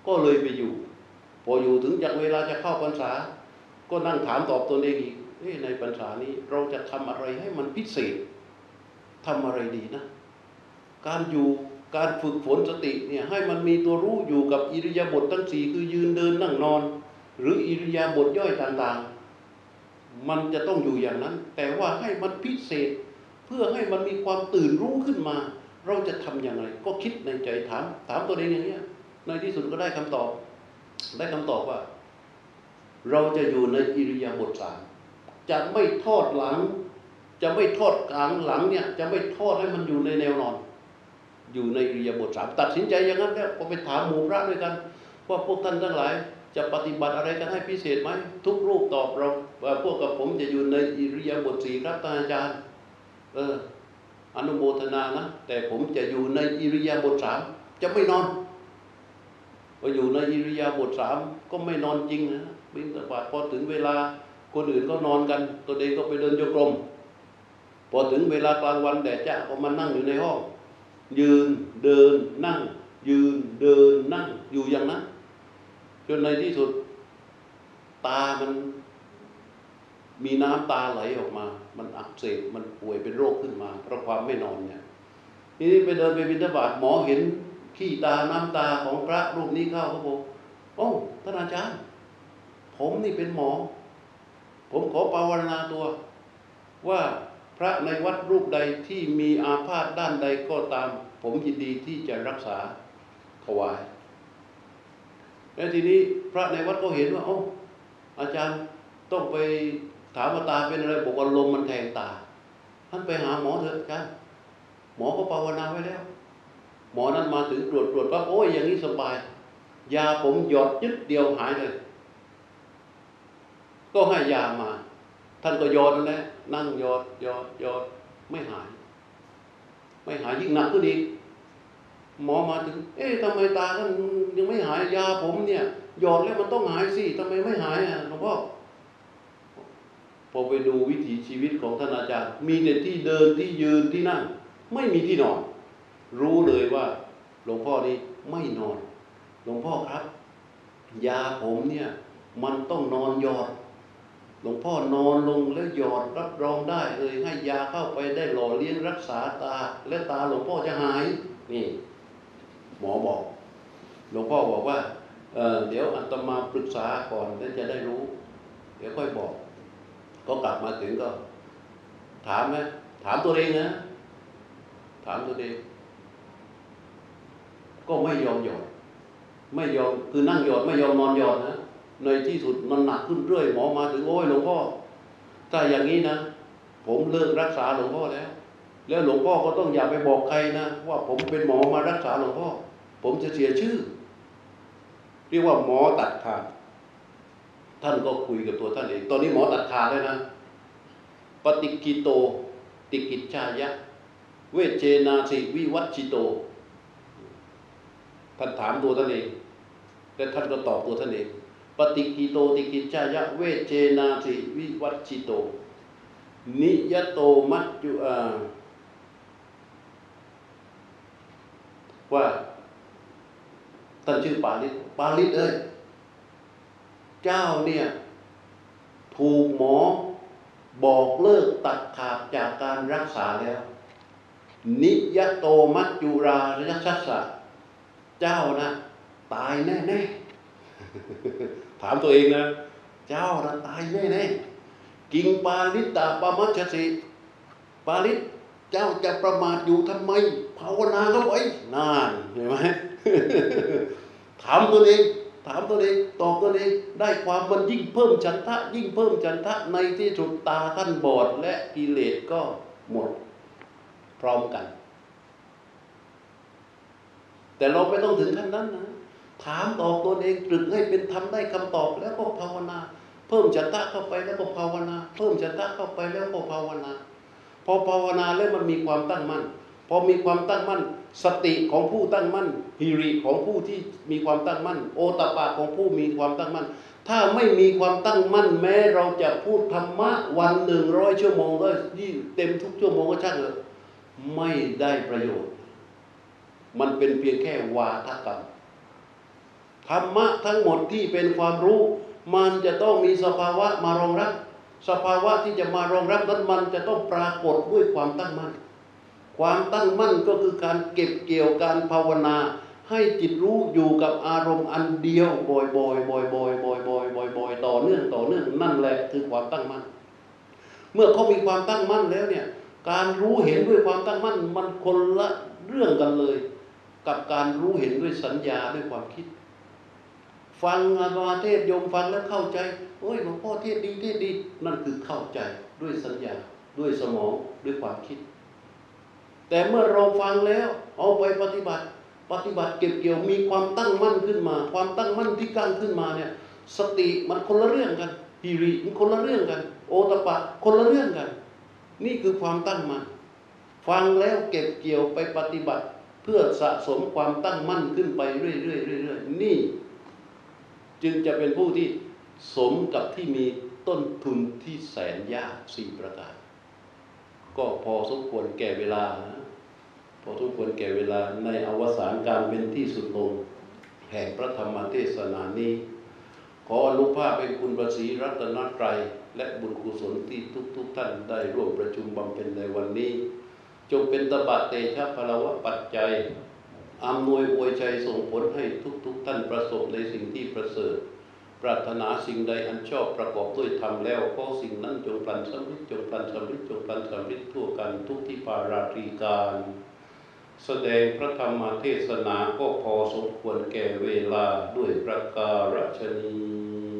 ก็เลยไปอยู่ พออยู่ถึงจากเวลาจะเข้าพรรษา ก็นั่งถามตอบตนเองอีกในพรรษานี้เราจะทำอะไรให้มันพิเศษทำอะไรดีนะ การอยู่การฝึกฝนสติเนี่ยให้มันมีตัวรู้อยู่กับอิริยาบถทั้งสี่คือยืนเดินนั่งนอน หรืออิริยาบถย่อยต่างๆ มันจะต้องอยู่อย่างนั้น แต่ว่าให้มันพิเศษ เพื่อให้มันมีความตื่นรู้ขึ้นมา เราจะทำอย่างไร ก็คิดในใจถาม ถามตัวเองอย่างนี้ในที่สุดก็ได้คำตอบ ได้คำตอบว่า เราจะอยู่ในอิริยาบถสามจะไม่ทอดหลัง จะไม่ทอดกลางหลังเนี่ย จะไม่ทอดให้มันอยู่ในแนวนอน อยู่ในอิริยาบถสามตัดสินใจอย่างนั้นแล้วพอไปถามหมู่พระด้วยกันว่าพวกท่านทั้งหลาย จะปฏิบัติอะไรกันให้พิเศษไหมทุกรูปตอบเราว่าพวกกับผมจะอยู่ในอิริยาบถสี่ครับท่านอาจารย์ เอออนุโมทนานะแต่ผมจะอยู่ในอิริยาบถสามจะไม่นอน พออยู่ในอิริยาบถสามก็ไม่นอนจริงนะบินตบาดพอถึงเวลาคนอื่นก็นอนกัน ตัวเองก็ไปเดินโยกลม พอถึงเวลากลางวันแดดจ้าก็มานั่งอยู่ในห้อง ยืนเดินนั่ง ยืนเดินนั่งอยู่อย่างนั้นจนในที่สุดตามันมีน้ำตาไหลออกมา มันอักเสบ มันป่วยเป็นโรคขึ้นมา เพราะความไม่นอนเนี่ย ทีนี้ไปเดินไปบิณฑบาตหมอเห็น ขี้ตาน้ำตาของพระรูปนี้เข้าเขาบอกโอ้ท่านอาจารย์ ผมนี่เป็นหมอ ผมขอภาวนาตัว ว่าพระในวัดรูปใดที่มีอาพาธด้านใดก็ตาม ผมยินดีที่จะรักษาถวาย แล้วทีนี้พระในวัดก็เห็นว่าโอ้อาจารย์ต้องไปถามว่าตาเป็นอะไรบอกว่าลมมันแทงตาท่านไปหาหมอเถอะอาจารย์หมอก็ภาวนาไว้แล้ว หมอนั้นมาถึงตรวจตรวจปั๊บโอ้ยอย่างนี้สบาย ยาผมหยอดยึดเดียวหายเลย ก็ให้ยามา ท่านก็ยอดแหละนั่งยอดยอดยอดไม่หาย ไม่หายยิ่งหนักขึ้นอีกหมอมาถึง เอ๊ะทำไมตาท่านยังไม่หายยาผมเนี่ยหยอดแล้วมันต้องหายสิทำไมไม่หายอะหลวงพ่อพอไปดูวิถีชีวิตของท่านอาจารย์ มีแต่ที่เดินที่ยืนที่นั่ง ไม่มีที่นอน รู้เลยว่าหลวงพ่อนี่ไม่นอน หลวงพ่อครับ ยาผมเนี่ย มันต้องนอนหยอด หลวงพ่อนอนลงแล้วหยอดรับรองได้เลยให้ยาเข้าไปได้หล่อเลี้ยงรักษาตา และตาหลวงพ่อจะหายนี่หมอบอก หลวงพ่อบอกว่าเเดี๋ยวอัตมาปรึกษาก่อนแล้วจะได้รู้ เดี๋ยวค่อยบอก ก็กลับมาถึงก็ ถามไหมถามตัวเองนะ ถามตัวเอง ก็ไม่ยอมหยอดไม่ยอมคือนั่งหยอดไม่ยอมนอนหยอดนะในที่สุดมันหนักขึ้นเรื่อยหมอมาถึงโอ้ยหลวงพ่อถ้าอย่างนี้นะ ผมเลิกรักษาหลวงพ่อแล้ว แล้วหลวงพ่อก็ต้องอย่าไปบอกใครนะว่าผมเป็นหมอมารักษาหลวงพ่อ ผมจะเสียชื่อ เรียกว่าหมอตัดขาดท่านก็คุยกับตัวท่านเองตอนนี้หมอตัดขาดเลยนะปฏิกิโต ติกิจชายะ เวเจนาสิวิวัชิโต ท่านถามตัวท่านเองและท่านก็ตอบตัวท่านเองปะฏิกขิตโตติกิจฉายะเวชเชนาสิวิวัชชิโต นิยะโตมัจจุอาว่าท่านชื่อปาลิตปาลิตเอ้ยเจ้าเนี่ย ถูกหมอบอกเลิกตัดขาดจากการรักษาแล้ว นิยะโตมัจจุราชัสสะ เจ้านะตายแน่แน่ถามตัวเองนะ เจ้านะตายแน่แน่กิงปาลิตตาปามัชสิปาลิตเจ้าจะประมาทอยู่ทำไม ภาวนาเข้าไปนานเห็นไหมถามตัวเองถามตัวเองตอบตัวเองได้ความมันยิ่งเพิ่มฉันทะ ยิ่งเพิ่มฉันทะในที่สุดตาท่านบอดและกิเลสก็หมด พร้อมกัน แต่เราไม่ต้องถึงขั้นนั้นนะถามตอบตัวเองตรึกให้เป็นทำได้คำตอบแล้วก็ภาวนา เพิ่มฉันทะเข้าไปแล้วก็ภาวนา เพิ่มฉันทะเข้าไปแล้วก็ภาวนาพพอภาวนาแล้วมันมีความตั้งมั่น พอมีความตั้งมั่น สติของผู้ตั้งมั่นฮิริของผู้ที่มีความตั้งมั่น โอตปะของผู้มีความตั้งมั่น ถ้าไม่มีความตั้งมั่น แม้เราจะพูดธรรมะวันหนึ่งร้อยชั่วโมงก็ยี่เต็มทุกชั่วโมงก็ช่างเถอะไม่ได้ประโยชน์ มันเป็นเพียงแค่วาทกรรมธรรมะทั้งหมดที่เป็นความรู้ มันจะต้องมีสภาวะมารองรับ สภาวะที่จะมารองรับนั้นมันจะต้องปรากฏด้วยความตั้งมั่น ความตั้งมั่นก็คือการเก็บเกี่ยวการภาวนา ให้จิตรู้อยู่กับอารมณ์อันเดียวบ่อยๆบ่อยๆบ่อยๆบ่อยๆบ่อยๆบ่อยต่อเนื่องต่อเนื่องนั่นแหละคือความตั้งมั่น เมื่อเขามีความตั้งมั่นแล้วเนี่ยการรู้เห็นด้วยความตั้งมั่นมันคนละเรื่องกันเลย กับการรู้เห็นด้วยสัญญาด้วยความคิด ฟังอามาเทศโยมฟังแล้วเข้าใจโอ้ยหลวงพ่อเทศดีเทศดีนั่นคือเข้าใจด้วยสัญญาด้วยสมองด้วยความคิด แต่เมื่อเราฟังแล้ว เอาไปปฏิบัติ ปฏิบัติเก็บเกี่ยวมีความตั้งมั่นขึ้นมา ความตั้งมั่นที่กั้งขึ้นมาเนี่ยสติมันคนละเรื่องกันฮิริมันคนละเรื่องกัน โอตปะคนละเรื่องกัน นี่คือความตั้งมั่นฟังแล้วเก็บเกี่ยวไปปฏิบัติ เพื่อสะสมความตั้งมั่นขึ้นไปเรื่อยๆเรื่อยๆนี่ จึงจะเป็นผู้ที่สมกับที่มีต้นทุนที่แสนยากสี่ประการ ก็พอสมควรแก่เวลา พอสมควรแก่เวลาในอวสานการเป็นที่สุดลง แห่งพระธรรมเทศนานี้ ขออนุภาพเป็นคุณประสีรัตนตรัยและบุญกุศลที่ทุกๆทท่านได้ร่วมประชุมบำเพ็ญในวันนี้ จงเป็นตบะเตชะพลวะปัจจัยอำนวยอวยชัยส่งผลให้ทุกๆทท่านประสบในสิ่งที่ประเสริฐ ปรารถนาสิ่งใดอันชอบประกอบด้วยธรรมแล้วก็สิ่งนั้นจงพลันสำริดจงพลันสำริดจงพลันสำริดทั่วกันทุกที่ปาราตรีการ แสดงพระธรรมเทศนาก็พอสมควรแก่เวลาด้วยประการฉนี้